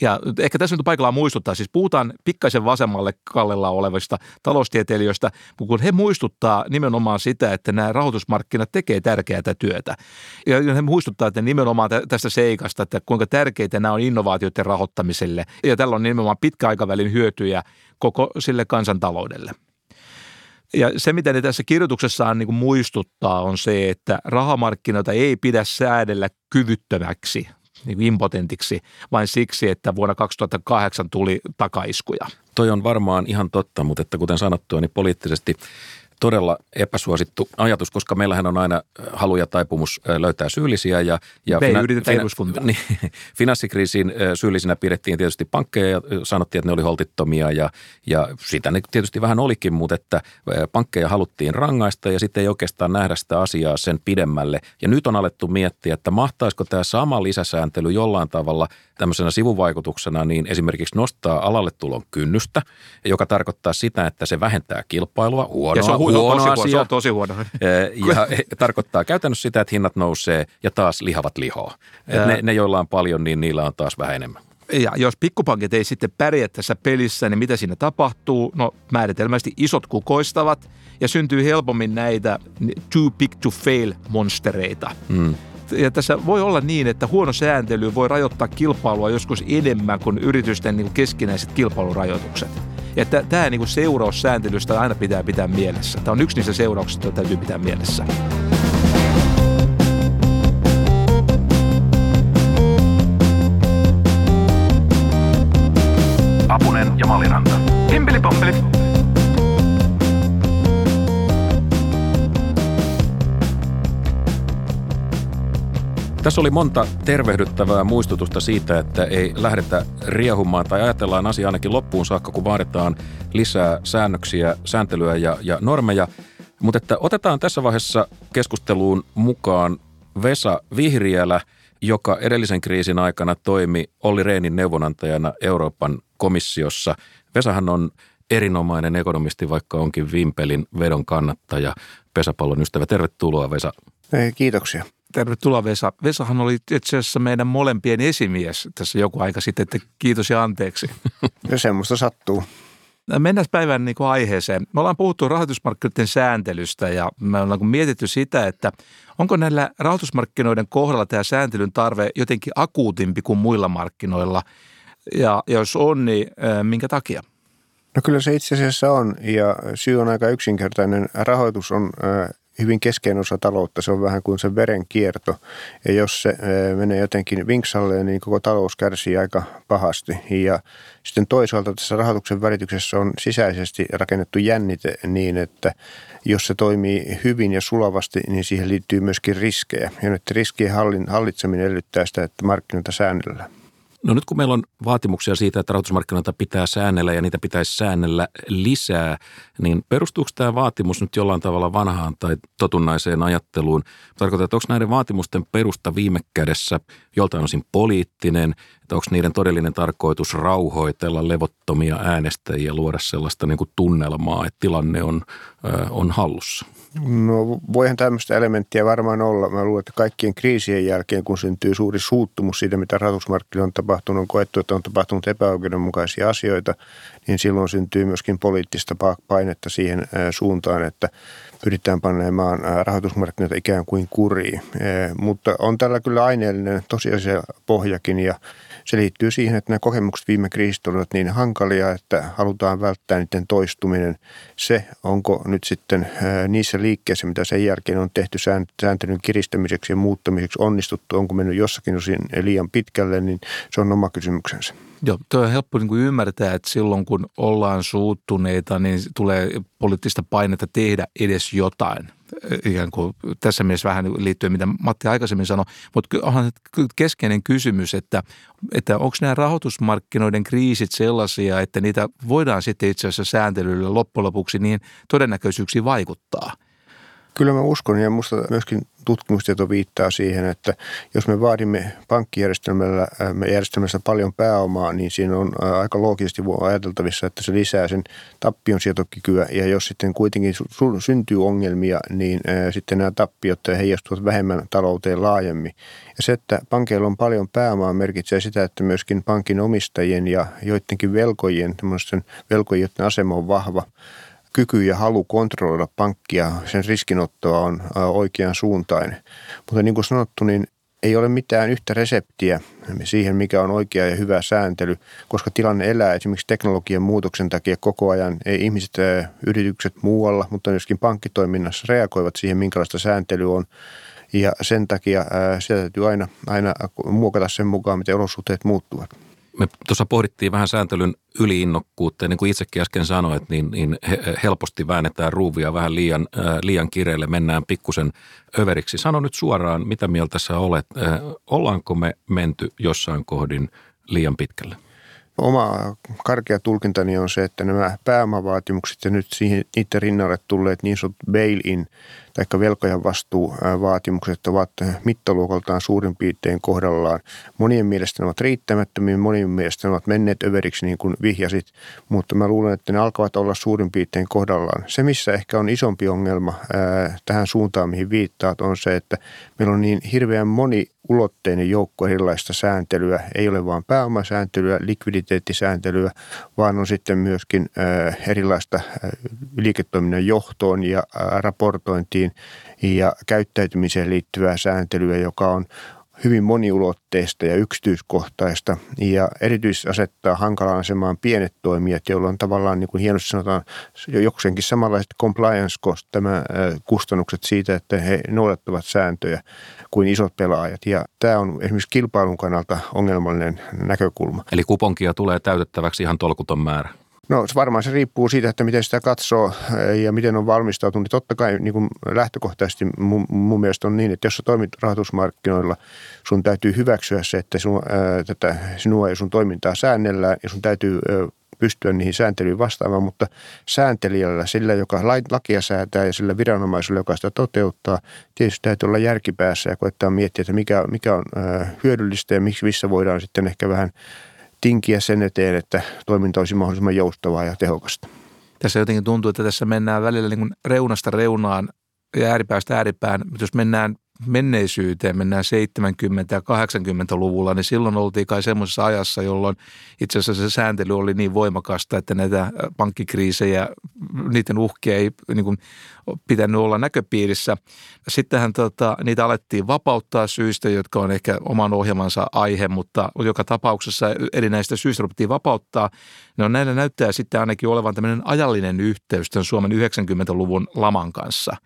ja ehkä tässä nyt paikallaan muistuttaa, siis puhutaan pikkaisen vasemmalle kallella olevista taloustieteilijöistä, kun he muistuttaa nimenomaan sitä, että nämä rahoitusmarkkinat tekee tärkeää työtä. Ja he muistuttaa että nimenomaan tästä seikasta, että kuinka tärkeitä nämä on innovaatioiden rahoittamiselle. Ja tällä on nimenomaan pitkäaikavälin hyötyjä koko sille kansantaloudelle. Ja se, mitä ne tässä kirjoituksessaan niin kuin muistuttaa, on se, että rahamarkkinoita ei pidä säädellä kyvyttömäksi niin impotentiksi vain siksi, että vuonna 2008 tuli takaiskuja. Toi on varmaan ihan totta, mutta että kuten sanottua, niin poliittisesti todella epäsuosittu ajatus, koska meillähän on aina halu ja taipumus löytää syyllisiä. Ja, ja Me fina- yritetään fina- *laughs* Niin, finanssikriisiin syyllisinä pidettiin tietysti pankkeja ja sanottiin, että ne oli holtittomia ja, ja sitä ne tietysti vähän olikin, mutta että pankkeja haluttiin rangaista ja sitten ei oikeastaan nähdä sitä asiaa sen pidemmälle. Ja nyt on alettu miettiä, että mahtaisiko tämä sama lisäsääntely jollain tavalla tämmöisenä sivuvaikutuksena niin esimerkiksi nostaa alalle tulon kynnystä, joka tarkoittaa sitä, että se vähentää kilpailua, huonoa, on huono tosi, asia. Se on tosi huono. Ja tarkoittaa käytännössä sitä, että hinnat nousee ja taas lihavat lihoa. Ne, ne, joilla on paljon, niin niillä on taas vähän enemmän. Ja jos pikkupankit ei sitten pärjää tässä pelissä, niin mitä siinä tapahtuu? No määritelmästi isot kukoistavat ja syntyy helpommin näitä too big to fail monstereita. Hmm. Ja tässä voi olla niin, että huono sääntely voi rajoittaa kilpailua joskus enemmän kuin yritysten niin keskinäiset kilpailurajoitukset. Että tämä niin seuraus sääntelystä aina pitää pitää mielessä. Tämä on yksi niistä seurauksista, joita täytyy pitää mielessä. Apunen ja Maliranta. Tässä oli monta tervehdyttävää muistutusta siitä, että ei lähdetä riehumaan tai ajatellaan asia ainakin loppuun saakka, kun vaaditaan lisää säännöksiä, sääntelyä ja, ja normeja. Mutta että otetaan tässä vaiheessa keskusteluun mukaan Vesa Vihriälä, joka edellisen kriisin aikana toimi Olli Reenin neuvonantajana Euroopan komissiossa. Vesahan on erinomainen ekonomisti, vaikka onkin Vimpelin vedon kannattaja, pesäpallon ystävä. Tervetuloa Vesa. Kiitoksia. Tervetuloa Vesa. Vesahan oli itse asiassa meidän molempien esimies tässä joku aika sitten, että kiitos ja anteeksi. Ja *laughs* semmoista sattuu. Mennään päivän niin kuin aiheeseen. Me ollaan puhuttu rahoitusmarkkinoiden sääntelystä ja me ollaan mietitty sitä, että onko näillä rahoitusmarkkinoiden kohdalla tämä sääntelyn tarve jotenkin akuutimpi kuin muilla markkinoilla. Ja jos on, niin minkä takia? No kyllä se itse asiassa on ja syy on aika yksinkertainen. Rahoitus on hyvin keskeinen osa taloutta. Se on vähän kuin se verenkierto. Ja jos se menee jotenkin vinksalle, niin koko talous kärsii aika pahasti. Ja sitten toisaalta tässä rahoituksen välityksessä on sisäisesti rakennettu jännite niin, että jos se toimii hyvin ja sulavasti, niin siihen liittyy myöskin riskejä. Ja nyt riskien hallitseminen edellyttää sitä, että markkinoita säännellään. No nyt kun meillä on vaatimuksia siitä, että rahoitusmarkkinoita pitää säännellä ja niitä pitäisi säännellä lisää, niin perustuuko tämä vaatimus nyt jollain tavalla vanhaan tai totunnaiseen ajatteluun? Tarkoitan, että onko näiden vaatimusten perusta viime kädessä joltain osin poliittinen, että onko niiden todellinen tarkoitus rauhoitella levottomia äänestäjiä, luoda sellaista niin kuin tunnelmaa, että tilanne on, on hallussa? No voihan tämmöistä elementtiä varmaan olla. Mä luulen, että kaikkien kriisien jälkeen, kun syntyy suuri suuttumus siitä, mitä rahoitusmarkkinoilla on tapahtunut, on koettu, että on tapahtunut epäoikeudenmukaisia asioita, niin silloin syntyy myöskin poliittista painetta siihen suuntaan, että pyritään panemaan rahoitusmarkkinoita ikään kuin kuriin. Mutta on tällä kyllä aineellinen tosiasia pohjakin ja Se liittyy siihen, että nämä kokemukset viime kriisistä olivat niin hankalia, että halutaan välttää niiden toistuminen. Se, onko nyt sitten niissä liikkeissä, mitä sen jälkeen on tehty sääntelyn kiristämiseksi ja muuttamiseksi onnistuttu, onko mennyt jossakin osin liian pitkälle, niin se on oma kysymyksensä. Joo, tuo on helppo niin kuin ymmärtää, että silloin kun ollaan suuttuneita, niin tulee poliittista painetta tehdä edes jotain. Ikään kuin tässä mielessä vähän liittyen, mitä Matti aikaisemmin sanoi, mutta onhan keskeinen kysymys, että, että onko nämä rahoitusmarkkinoiden kriisit sellaisia, että niitä voidaan sitten itse asiassa sääntelyllä loppujen lopuksi niin todennäköisyyksiin vaikuttaa – Kyllä mä uskon ja minusta myöskin tutkimustieto viittaa siihen, että jos me vaadimme pankkijärjestelmällä äh, järjestelmässä paljon pääomaa, niin siinä on äh, aika loogisesti ajateltavissa, että se lisää sen tappion sietokykyä ja jos sitten kuitenkin syntyy ongelmia, niin äh, sitten nämä tappiot heijastuvat vähemmän talouteen laajemmin. Ja se, että pankeilla on paljon pääomaa merkitsee sitä, että myöskin pankin omistajien ja joidenkin velkojien, velkojien asema on vahva kyky ja halu kontrolloida pankkia, sen riskinottoa on oikean suuntainen. Mutta niin kuin sanottu, niin ei ole mitään yhtä reseptiä siihen, mikä on oikea ja hyvä sääntely, koska tilanne elää esimerkiksi teknologian muutoksen takia koko ajan. Ei ihmiset, yritykset muualla, mutta myöskin pankkitoiminnassa reagoivat siihen, minkälaista sääntely on. Ja sen takia sitä täytyy aina, aina muokata sen mukaan, miten olosuhteet muuttuvat me tuossa pohdittiin vähän sääntelyn yliinnokkuutta ja niin kuin itsekin äsken sanoit, niin, niin helposti väännetään ruuvia vähän liian, äh, liian kireelle, mennään pikkusen överiksi. Sano nyt suoraan, mitä mieltä sä olet, äh, ollaanko me menty jossain kohdin liian pitkälle? Oma karkea tulkintani on se, että nämä pääomavaatimukset ja nyt siihen, niiden rinnalle tulleet niin sanotut bail-in tai velkojan vastuuvaatimukset ovat mittaluokaltaan suurin piirtein kohdallaan. Monien mielestä ne ovat riittämättömiä, monien mielestä ne ovat menneet överiksi niin kuin vihjasit, mutta mä luulen, että ne alkavat olla suurin piirtein kohdallaan. Se, missä ehkä on isompi ongelma tähän suuntaan, mihin viittaat, on se, että meillä on niin hirveän moni ulotteinen joukko erilaista sääntelyä. Ei ole vain pääomasääntelyä, likviditeettisääntelyä, vaan on sitten myöskin erilaista liiketoiminnan johtoon ja raportointiin ja käyttäytymiseen liittyvää sääntelyä, joka on hyvin moniulotteista ja yksityiskohtaista ja erityisesti asettaa hankalaan asemaan pienet toimijat, joilla on tavallaan niin kuin hienosti sanotaan jokseenkin samanlaiset compliance cost, tämä kustannukset siitä, että he noudattavat sääntöjä kuin isot pelaajat. Ja tämä on esimerkiksi kilpailun kannalta ongelmallinen näkökulma. Eli kuponkia tulee täytettäväksi ihan tolkuton määrä. No varmaan se riippuu siitä, että miten sitä katsoo eh, ja miten on valmistautunut. Totta kai niin kuin lähtökohtaisesti mun, mun mielestä on niin, että jos sä toimit rahoitusmarkkinoilla, sun täytyy hyväksyä se, että sinua, ää, eh, tätä, sinua ja sun toimintaa säännellään ja sun täytyy ää, eh, pystyä niihin sääntelyyn vastaamaan, mutta sääntelijällä, sillä joka lakia säätää ja sillä viranomaisella, joka sitä toteuttaa, tietysti täytyy olla järkipäässä ja koettaa miettiä, että mikä, mikä on hyödyllistä ja miksi, missä voidaan sitten ehkä vähän tinkiä sen eteen, että toiminta olisi mahdollisimman joustavaa ja tehokasta. Tässä jotenkin tuntuu, että tässä mennään välillä niin kuin reunasta reunaan ja ääripäästä ääripään. Jos mennään menneisyyteen, mennään 70- ja 80-luvulla, niin silloin oltiin kai semmoisessa ajassa, jolloin itse asiassa se sääntely oli niin voimakasta, että näitä pankkikriisejä, niiden uhkia ei niin kuin, pitänyt olla näköpiirissä. Sittenhän tota, niitä alettiin vapauttaa syistä, jotka on ehkä oman ohjelmansa aihe, mutta joka tapauksessa eri näistä syistä ruvettiin vapauttaa. Ne on näillä näyttää sitten ainakin olevan tämmöinen ajallinen yhteys tämän Suomen 90-luvun laman kanssa.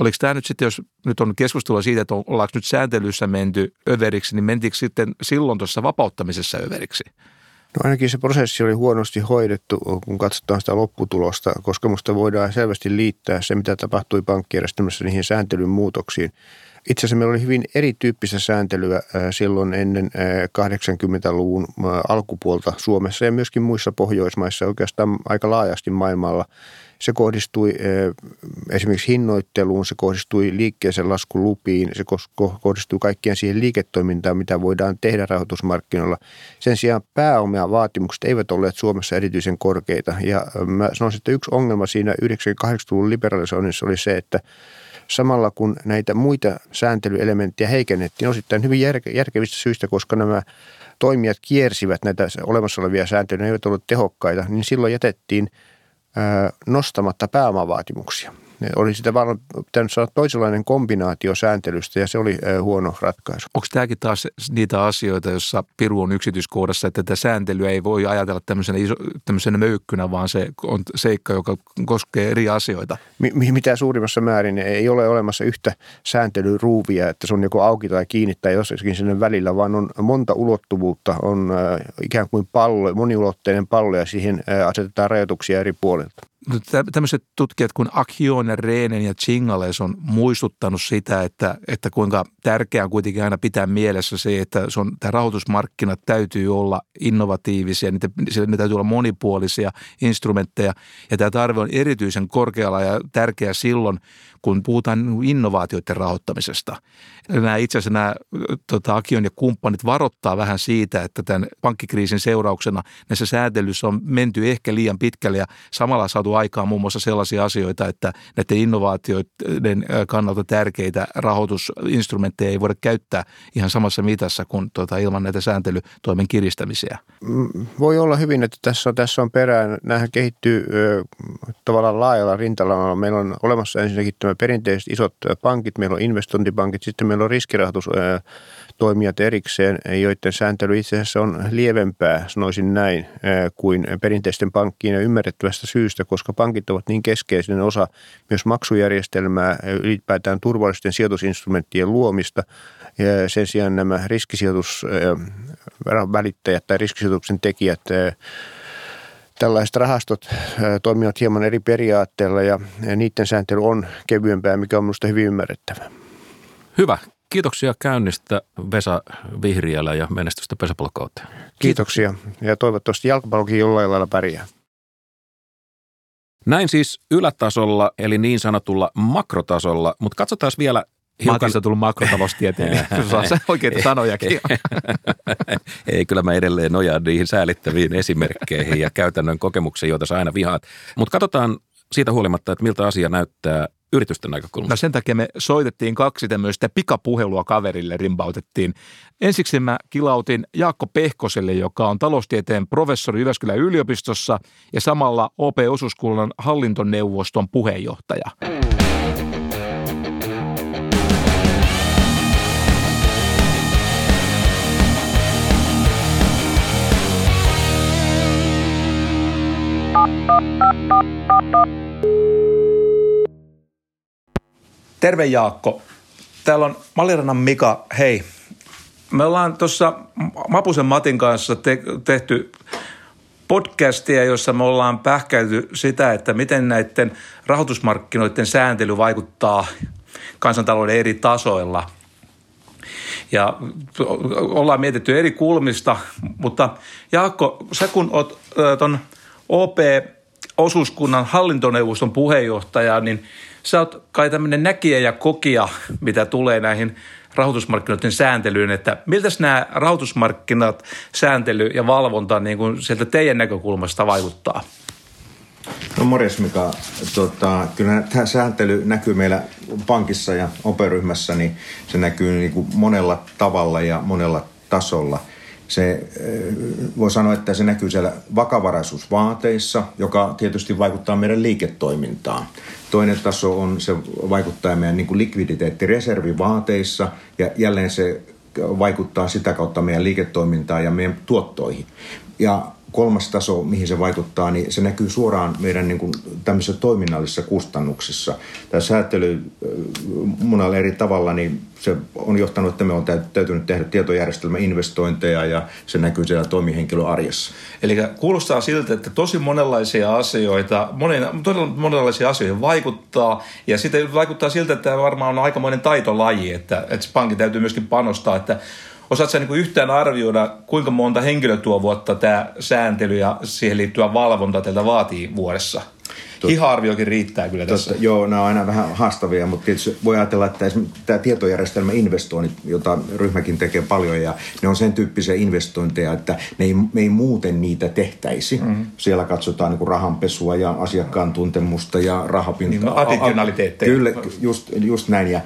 Oliko tämä nyt sitten, jos nyt on keskustelua siitä, että ollaanko nyt sääntelyssä menty överiksi, niin mentikö sitten silloin tuossa vapauttamisessa överiksi? No ainakin se prosessi oli huonosti hoidettu, kun katsotaan sitä lopputulosta, koska minusta voidaan selvästi liittää se, mitä tapahtui pankkijärjestelmässä niihin sääntelyn muutoksiin. Itse asiassa meillä oli hyvin erityyppistä sääntelyä silloin ennen 80-luvun alkupuolta Suomessa ja myöskin muissa Pohjoismaissa, oikeastaan aika laajasti maailmalla – se kohdistui eh, esimerkiksi hinnoitteluun, se kohdistui liikkeeseen laskulupiin, se kohdistui kaikkien siihen liiketoimintaan, mitä voidaan tehdä rahoitusmarkkinoilla. Sen sijaan pääomia vaatimukset eivät olleet Suomessa erityisen korkeita. Ja mä sanoisin, että yksi ongelma siinä 98-luvun liberalisoinnissa oli se, että samalla kun näitä muita sääntelyelementtejä heikennettiin osittain hyvin järkevistä syistä, koska nämä toimijat kiersivät näitä olemassa olevia sääntöjä, ne eivät olleet tehokkaita, niin silloin jätettiin – nostamatta pääomavaatimuksia. Oli sitä vaan pitänyt saada toisenlainen kombinaatio sääntelystä ja se oli huono ratkaisu. Onko tämäkin taas niitä asioita, jossa Piru on yksityiskohdassa, että tätä sääntelyä ei voi ajatella tämmöisenä, iso, tämmöisenä möykkynä, vaan se on seikka, joka koskee eri asioita? Mi- mitä suurimmassa määrin ei ole olemassa yhtä sääntelyruuvia, että se on joko auki tai kiinni tai jossakin sinne välillä, vaan on monta ulottuvuutta, on ikään kuin pallo, moniulotteinen pallo ja siihen asetetaan rajoituksia eri puolilta tämmöiset tutkijat kuin Akhion, Reenen ja Chingales on muistuttanut sitä, että, että kuinka tärkeää on kuitenkin aina pitää mielessä se, että se on, tämä rahoitusmarkkinat täytyy olla innovatiivisia, niitä, niitä täytyy olla monipuolisia instrumentteja. Ja tämä tarve on erityisen korkealla ja tärkeä silloin, kun puhutaan innovaatioiden rahoittamisesta. Nämä itse asiassa nämä tota, Akion ja kumppanit varoittaa vähän siitä, että tämän pankkikriisin seurauksena näissä säätelyssä on menty ehkä liian pitkälle ja samalla saatu aikaan muun muassa sellaisia asioita, että näiden innovaatioiden kannalta tärkeitä rahoitusinstrumentteja ei voida käyttää ihan samassa mitassa kuin tota, ilman näitä sääntelytoimen kiristämisiä. Mm, voi olla hyvin, että tässä on, tässä on perään. Nämähän kehittyy ö, tavallaan laajalla rintalla. Meillä on olemassa ensinnäkin tämä perinteiset isot pankit, meillä on investointipankit, sitten meillä on riskirahoitustoimijat erikseen, joiden sääntely itse asiassa on lievempää, sanoisin näin, kuin perinteisten pankkien ja ymmärrettävästä syystä, koska pankit ovat niin keskeinen osa myös maksujärjestelmää, ylipäätään turvallisten sijoitusinstrumenttien luomista. Ja sen sijaan nämä riskisijoitusvälittäjät tai riskisijoituksen tekijät tällaiset rahastot toimivat hieman eri periaatteella ja niiden sääntely on kevyempää, mikä on minusta hyvin ymmärrettävää. Hyvä. Kiitoksia käynnistä Vesa Vihriälä ja menestystä pesäpallokauteen. Kiitoksia ja toivottavasti jalkapallokin jollain lailla pärjää. Näin siis ylätasolla, eli niin sanotulla makrotasolla, mutta katsotaan vielä hiukan... Matista tullut makrotaloustieteilijä, *laughs* saa se oikeita sanojakin. *laughs* Ei, kyllä mä edelleen nojaan niihin säälittäviin esimerkkeihin ja käytännön kokemuksiin, joita sä aina vihaat. Mutta katsotaan siitä huolimatta, että miltä asia näyttää yritysten näkökulmasta. No sen takia me soitettiin kaksi tämmöistä pikapuhelua kaverille, rimpautettiin. Ensiksi mä kilautin Jaakko Pehkoselle, joka on taloustieteen professori Jyväskylän yliopistossa ja samalla OP-osuuskunnan hallintoneuvoston puheenjohtaja. Terve Jaakko. Täällä on Malirannan Mika. Hei. Me ollaan tuossa Mapusen Matin kanssa te- tehty podcastia, jossa me ollaan pähkäyty sitä, että miten näiden rahoitusmarkkinoiden sääntely vaikuttaa kansantalouden eri tasoilla. Ja ollaan mietitty eri kulmista, mutta Jaakko, sä kun oot tuon OP osuuskunnan hallintoneuvoston puheenjohtaja, niin sä oot kai tämmöinen näkijä ja kokija, mitä tulee näihin rahoitusmarkkinoiden sääntelyyn, että miltä nämä rahoitusmarkkinat, sääntely ja valvonta niin kuin sieltä teidän näkökulmasta vaikuttaa? No morjes Mika. Tota, kyllä tämä sääntely näkyy meillä pankissa ja operyhmässä, niin se näkyy niin kuin monella tavalla ja monella tasolla – se eh, voi sanoa, että se näkyy siellä vakavaraisuusvaateissa, joka tietysti vaikuttaa meidän liiketoimintaan. Toinen taso on, se vaikuttaa meidän niin kuin likviditeettireservivaateissa ja jälleen se vaikuttaa sitä kautta meidän liiketoimintaan ja meidän tuottoihin. Ja kolmas taso, mihin se vaikuttaa, niin se näkyy suoraan meidän niin kuin, tämmöisissä toiminnallisissa kustannuksissa. Tämä säätely monella eri tavalla, niin se on johtanut, että me on täytynyt tehdä tietojärjestelmäinvestointeja ja se näkyy siellä toimihenkilön arjessa. Eli kuulostaa siltä, että tosi monenlaisia asioita, monen, todella monenlaisia asioita vaikuttaa ja sitten vaikuttaa siltä, että varmaan on aikamoinen taitolaji, että, että pankin täytyy myöskin panostaa, että Osaatko niin yhtään arvioida, kuinka monta henkilötyövuotta tämä sääntely ja siihen liittyvä valvonta teiltä vaatii vuodessa? Hiha-arviokin riittää kyllä tässä. Totta, joo, nämä on aina vähän haastavia, mutta tietysti voi ajatella, että tämä tietojärjestelmä investoinnit, jota ryhmäkin tekee paljon, ja ne on sen tyyppisiä investointeja, että ne ei, me ei muuten niitä tehtäisi. Mm-hmm. Siellä katsotaan niin rahanpesua ja asiakkaan tuntemusta ja rahapintaa. Niin, additionaliteetteja. Kyllä, just, just näin. Ja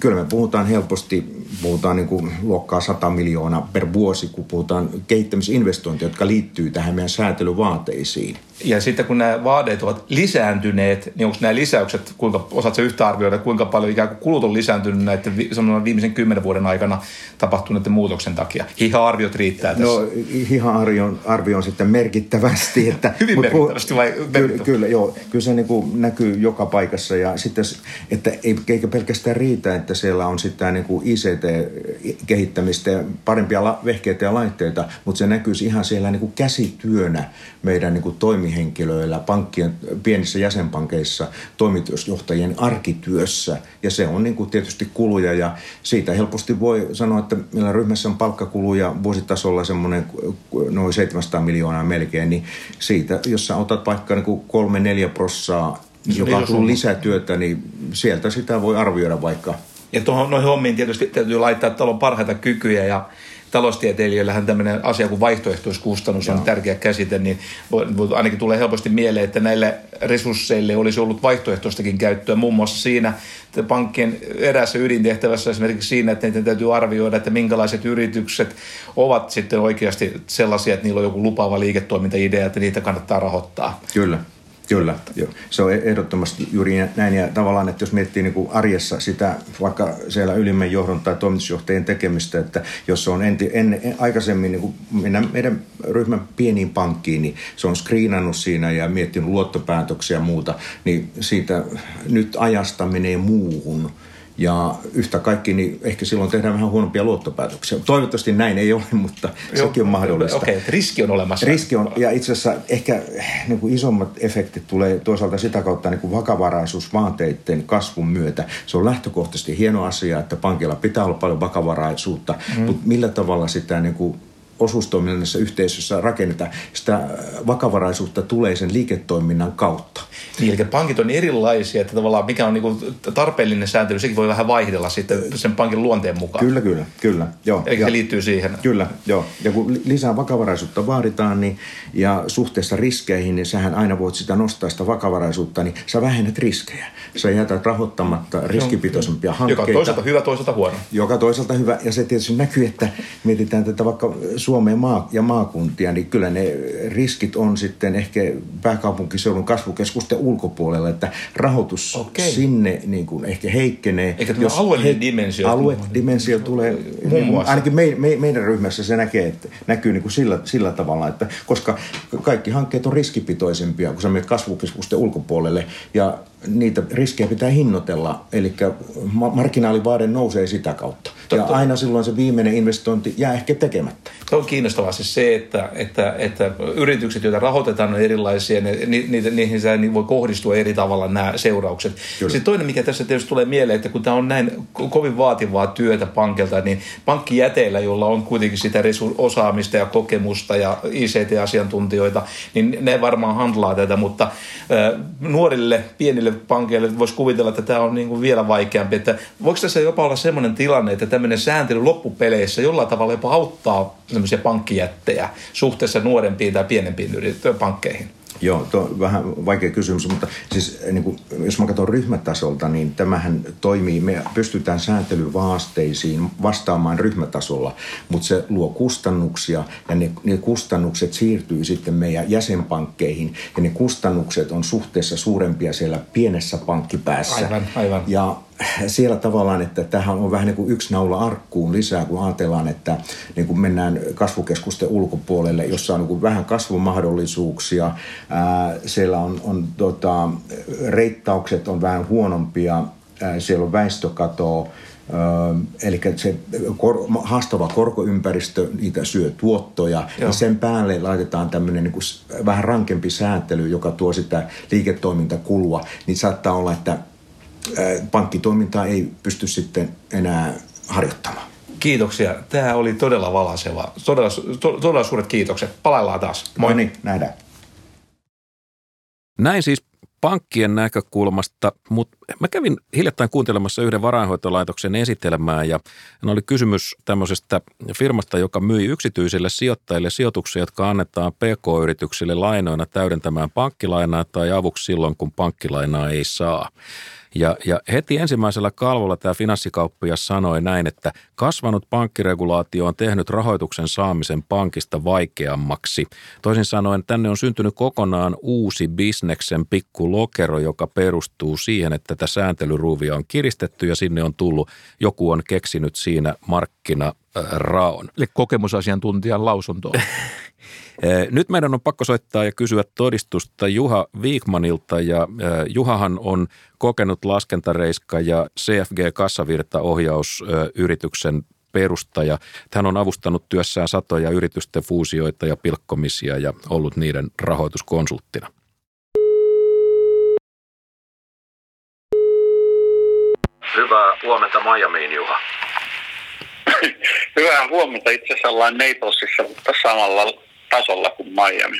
kyllä me puhutaan helposti puhutaan niin kuin luokkaa 100 miljoonaa per vuosi, kun puhutaan kehittämisinvestointeja, jotka liittyy tähän meidän säätelyvaateisiin. Ja sitten kun nämä vaateet ovat lisääntyneet, niin onko nämä lisäykset, kuinka osaatko yhtä arvioida, kuinka paljon ikään kuin kulut on lisääntynyt näiden viimeisen kymmenen vuoden aikana tapahtuneiden muutoksen takia? Hiha-arviot riittää tässä. No hiha-arvio arvio on sitten merkittävästi. *laughs* Että, Hyvin merkittävästi vai? Kyllä, kyllä, joo. Kyllä se niin kuin näkyy joka paikassa ja sitten, että ei, eikä pelkästään riitä, että siellä on sitten niin kuin ICT-kehittämistä ja parempia vehkeitä ja laitteita, mutta se näkyy ihan siellä niin kuin käsityönä meidän niin kuin toimihenkilöillä, pankkien, pienissä jäsenpankeissa, toimitusjohtajien arkityössä. Ja se on niin kuin tietysti kuluja ja siitä helposti voi sanoa, että meillä ryhmässä on palkkakuluja vuositasolla semmoinen noin 700 miljoonaa melkein, niin siitä, jos sä otat vaikka niin kolme neljä prossaa, joka on tullut lisätyötä, niin sieltä sitä voi arvioida vaikka. Ja tuohon noihin hommiin tietysti täytyy laittaa, että on parhaita kykyjä ja taloustieteilijöillähän tämmöinen asia kuin vaihtoehtoiskustannus on Joo. tärkeä käsite, niin ainakin tulee helposti mieleen, että näille resursseille olisi ollut vaihtoehtoistakin käyttöä, muun muassa siinä että pankkien erässä ydintehtävässä esimerkiksi siinä, että niiden täytyy arvioida, että minkälaiset yritykset ovat sitten oikeasti sellaisia, että niillä on joku lupaava liiketoimintaidea, että niitä kannattaa rahoittaa. Kyllä. Kyllä, jo. se on ehdottomasti juuri näin. Ja tavallaan, että jos miettii niin kuin arjessa sitä vaikka siellä ylimmän johdon tai toimitusjohtajien tekemistä, että jos se on enti, en, en, aikaisemmin niin kuin meidän, meidän ryhmän pieniin pankkiin, niin se on skriinannut siinä ja miettinyt luottopäätöksiä ja muuta, niin siitä nyt ajasta menee muuhun – ja yhtä kaikki, niin ehkä silloin tehdään vähän huonompia luottopäätöksiä. Toivottavasti näin ei ole, mutta Joo, sekin on mahdollista. Okei, okay, riski on olemassa. Riski on, ja itse asiassa ehkä niin kuin isommat efektit tulee toisaalta sitä kautta niin kuin vakavaraisuusvaateiden kasvun myötä. Se on lähtökohtaisesti hieno asia, että pankilla pitää olla paljon vakavaraisuutta, mm. mutta millä tavalla sitä niin kuin osuustoiminnallisessa yhteisössä rakennetaan. Sitä vakavaraisuutta tulee sen liiketoiminnan kautta. Niin, eli pankit on erilaisia, että tavallaan mikä on niin tarpeellinen sääntely, sekin voi vähän vaihdella sitten sen pankin luonteen mukaan. Kyllä, kyllä, kyllä. Joo. Eli ja, se liittyy siihen. Kyllä, joo. Ja kun lisää vakavaraisuutta vaaditaan niin, ja suhteessa riskeihin, niin sähän aina voit sitä nostaa sitä vakavaraisuutta, niin sä vähennät riskejä. Sä jätät rahoittamatta riskipitoisempia hankkeita. Joka toisaalta hyvä, toisaalta huono. Joka toisaalta hyvä. Ja se tietysti näkyy, että mietitään tätä vaikka Suomeen maa- ja maakuntia, niin kyllä ne riskit on sitten ehkä pääkaupunkiseudun kasvukeskusten ulkopuolella, että rahoitus okay. sinne niin kuin ehkä heikkenee. Eikä tämä alueellinen he, dimensio. Aluedimensio tulee, niin ainakin me, me, meidän ryhmässä se näkee, että, näkyy niin kuin sillä, sillä tavalla, että koska kaikki hankkeet on riskipitoisempia, kun sä menet kasvukeskusten ulkopuolelle ja niitä riskejä pitää hinnoitella, eli marginaalivaade nousee sitä kautta. Totta. Ja aina silloin se viimeinen investointi jää ehkä tekemättä. Tuo on kiinnostavaa siis se, että, että, että yritykset, joita rahoitetaan, on erilaisia, ne, ni, ni, niihin niin voi kohdistua eri tavalla nämä seuraukset. Kyllä. Sitten toinen, mikä tässä tietysti tulee mieleen, että kun tämä on näin kovin vaativaa työtä pankilta, niin pankkijäteillä, jolla on kuitenkin sitä osaamista ja kokemusta ja ICT-asiantuntijoita, niin ne varmaan handlaa tätä, mutta äh, nuorille, pienille pankeille voisi kuvitella, että tämä on niin kuin vielä vaikeampi. Että voiko tässä jopa olla sellainen tilanne, että tämmöinen sääntely loppupeleissä jollain tavalla jopa auttaa tämmöisiä pankkijättejä suhteessa nuorempiin tai pienempiin pankkeihin? Joo, tuo on vähän vaikea kysymys, mutta siis niin kuin, jos mä katson ryhmätasolta, niin tämähän toimii, me pystytään sääntelyvaasteisiin vastaamaan ryhmätasolla, mutta se luo kustannuksia ja ne, ne kustannukset siirtyy sitten meidän jäsenpankkeihin ja ne kustannukset on suhteessa suurempia siellä pienessä pankkipäässä. Aivan, aivan. Ja siellä tavallaan, että tähän on vähän niin kuin yksi naula arkkuun lisää, kun ajatellaan, että niin kuin mennään kasvukeskusten ulkopuolelle, jossa on niin kuin vähän kasvumahdollisuuksia. Ää, siellä on, on tota, reittaukset on vähän huonompia, ää, siellä on väestökatoa, Eli se kor, haastava korkoympäristö, niitä syö tuottoja, Joo. niin sen päälle laitetaan tämmöinen niin vähän rankempi sääntely, joka tuo sitä liiketoimintakulua, niin saattaa olla, että pankkitoimintaa ei pysty sitten enää harjoittamaan. Kiitoksia. Tämä oli todella valaseva. Todella, todella suuret kiitokset. Palaillaan taas. Moi. No niin, nähdään. Näin siis pankkien näkökulmasta, mutta mä kävin hiljattain kuuntelemassa yhden varainhoitolaitoksen esitelmää ja oli kysymys tämmöisestä firmasta, joka myi yksityisille sijoittajille sijoituksia, jotka annetaan PK-yrityksille lainoina täydentämään pankkilainaa tai avuksi silloin, kun pankkilainaa ei saa. Ja, ja heti ensimmäisellä kalvolla tämä finanssikauppias sanoi näin, että kasvanut pankkiregulaatio on tehnyt rahoituksen saamisen pankista vaikeammaksi. Toisin sanoen tänne on syntynyt kokonaan uusi bisneksen pikkulokero, joka perustuu siihen, että tätä sääntelyruuvia on kiristetty ja sinne on tullut, joku on keksinyt siinä markkina raon. Eli kokemusasiantuntijan lausuntoa. *laughs* Nyt meidän on pakko soittaa ja kysyä todistusta Juha Viikmanilta ja Juhahan on kokenut laskentareiska ja CFG kassavirtaohjausyrityksen perustaja. Hän on avustanut työssään satoja yritysten fuusioita ja pilkkomisia ja ollut niiden rahoituskonsulttina. Hyvää huomenta Miamiin, Juha. Hyvää huomenta. Itse asiassa ollaan Naplesissa, mutta samalla tasolla kuin Miami.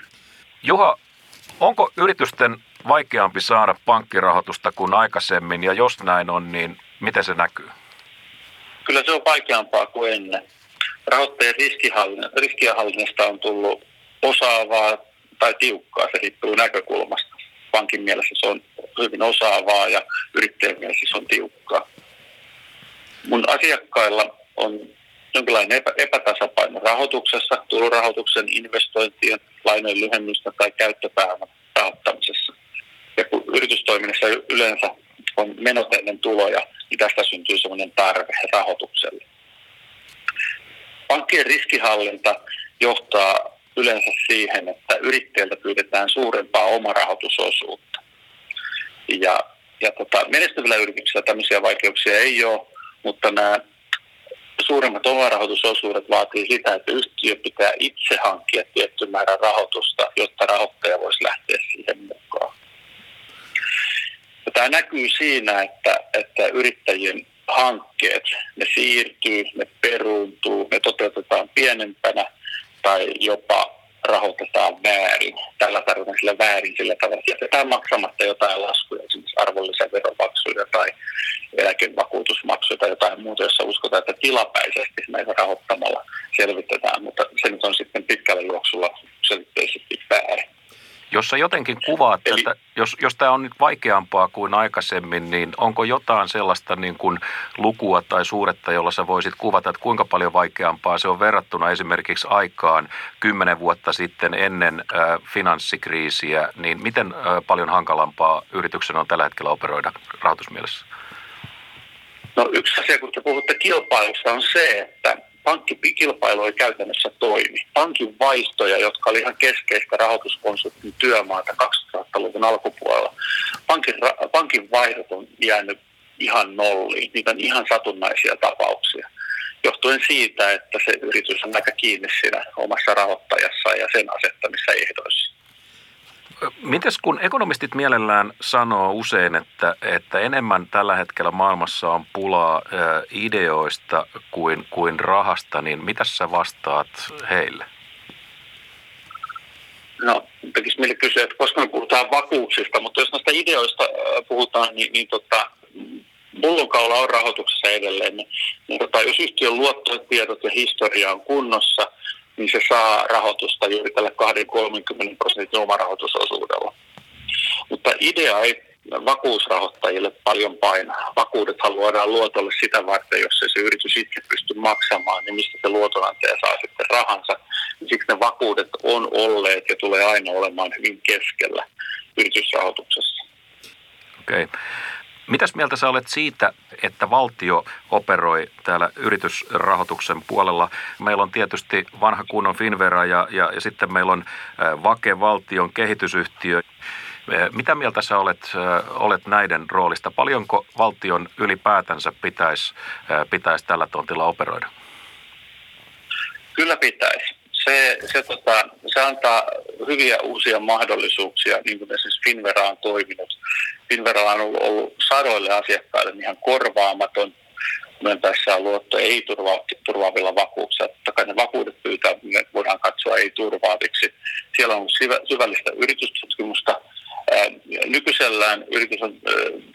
Juha, onko yritysten vaikeampi saada pankkirahoitusta kuin aikaisemmin, ja jos näin on, niin miten se näkyy? Kyllä se on vaikeampaa kuin ennen. Rahoittajien riskienhallinnasta on tullut osaavaa tai tiukkaa, se riippuu näkökulmasta. Pankin mielessä se on hyvin osaavaa ja yrittäjän mielessä se on tiukkaa. Mun asiakkailla on jonkinlainen epä, epätasapaino rahoituksessa, tulorahoituksen, investointien, lainojen lyhennystä tai käyttöpääoman rahoittamisessa. Ja kun yritystoiminnassa yleensä on menot ennen tuloja, niin tästä syntyy sellainen tarve rahoitukselle. Pankkien riskihallinta johtaa yleensä siihen, että yrittäjältä pyydetään suurempaa omarahoitusosuutta. Ja, ja tota, menestyvillä yrityksillä tämmöisiä vaikeuksia ei ole, mutta nämä suuremmat omarahoitusosuudet vaatii sitä, että yhtiö pitää itse hankkia tietty määrä rahoitusta, jotta rahoittaja voisi lähteä siihen mukaan. Ja tämä näkyy siinä, että, että yrittäjien hankkeet, ne siirtyy, ne peruuntuu, ne toteutetaan pienempänä tai jopa rahoitetaan väärin. Tällä tarkoitan sillä väärin sillä tavalla, että jätetään maksamatta jotain laskuja, esimerkiksi arvonlisäveromaksuja tai eläkevakuutusmaksuja tai jotain muuta, jossa uskotaan, että tilapäisesti näitä rahoittamalla selvitetään, mutta se nyt on sitten pitkällä juoksulla selitteisesti väärin. Jos sä jotenkin kuvaat Eli, tätä, jos, jos tämä on nyt vaikeampaa kuin aikaisemmin, niin onko jotain sellaista niin kuin lukua tai suuretta, jolla sä voisit kuvata, että kuinka paljon vaikeampaa se on verrattuna esimerkiksi aikaan kymmenen vuotta sitten ennen äh, finanssikriisiä, niin miten äh, paljon hankalampaa yrityksen on tällä hetkellä operoida rahoitusmielessä? No yksi asia, kun te puhutte kilpailusta, on se, että pankkikilpailu ei käytännössä toimi. Pankin vaihtoja, jotka oli ihan keskeistä rahoituskonsultin työmaata 2000-luvun alkupuolella, pankin, pankin vaihdot on jäänyt ihan nolliin. Niitä on ihan satunnaisia tapauksia johtuen siitä, että se yritys on aika kiinni siinä omassa rahoittajassaan ja sen asettamissa ehdoissa. Mites kun ekonomistit mielellään sanoo usein, että, että enemmän tällä hetkellä maailmassa on pulaa ideoista kuin, kuin rahasta, niin mitä sä vastaat heille? No, tekisi mieli kysyä, että koska me puhutaan vakuuksista, mutta jos näistä ideoista puhutaan, niin, niin tota, pullonkaula on rahoituksessa edelleen. Niin, niin tota, jos yhtiön luottotiedot ja historia on kunnossa – niin se saa rahoitusta juuri tällä 20-30 prosentin omarahoitusosuudella. Mutta idea ei vakuusrahoittajille paljon painaa. Vakuudet haluaa luotolle sitä varten, jos ei se yritys itse pysty maksamaan, niin mistä se luotonantaja saa sitten rahansa. Siksi ne vakuudet on olleet ja tulee aina olemaan hyvin keskellä yritysrahoituksessa. Okei. Okay. Mitäs mieltä sä olet siitä, että valtio operoi täällä yritysrahoituksen puolella? Meillä on tietysti vanha kunnon Finvera ja, ja, ja sitten meillä on Vake valtion kehitysyhtiö. Mitä mieltä sä olet, olet näiden roolista? Paljonko valtion ylipäätänsä pitäisi, pitäisi tällä tontilla operoida? Kyllä pitäisi se, se, tota, se antaa hyviä uusia mahdollisuuksia, niin kuin esimerkiksi Finvera on toiminut. Finvera on ollut, ollut sadoille asiakkaille ihan korvaamaton myöntäessä luotto ei turva, turvaavilla vakuuksilla. Totta kai ne vakuudet pyytää, ne voidaan katsoa ei turvaaviksi. Siellä on syvällistä yritystutkimusta. Nykyisellään yritys on,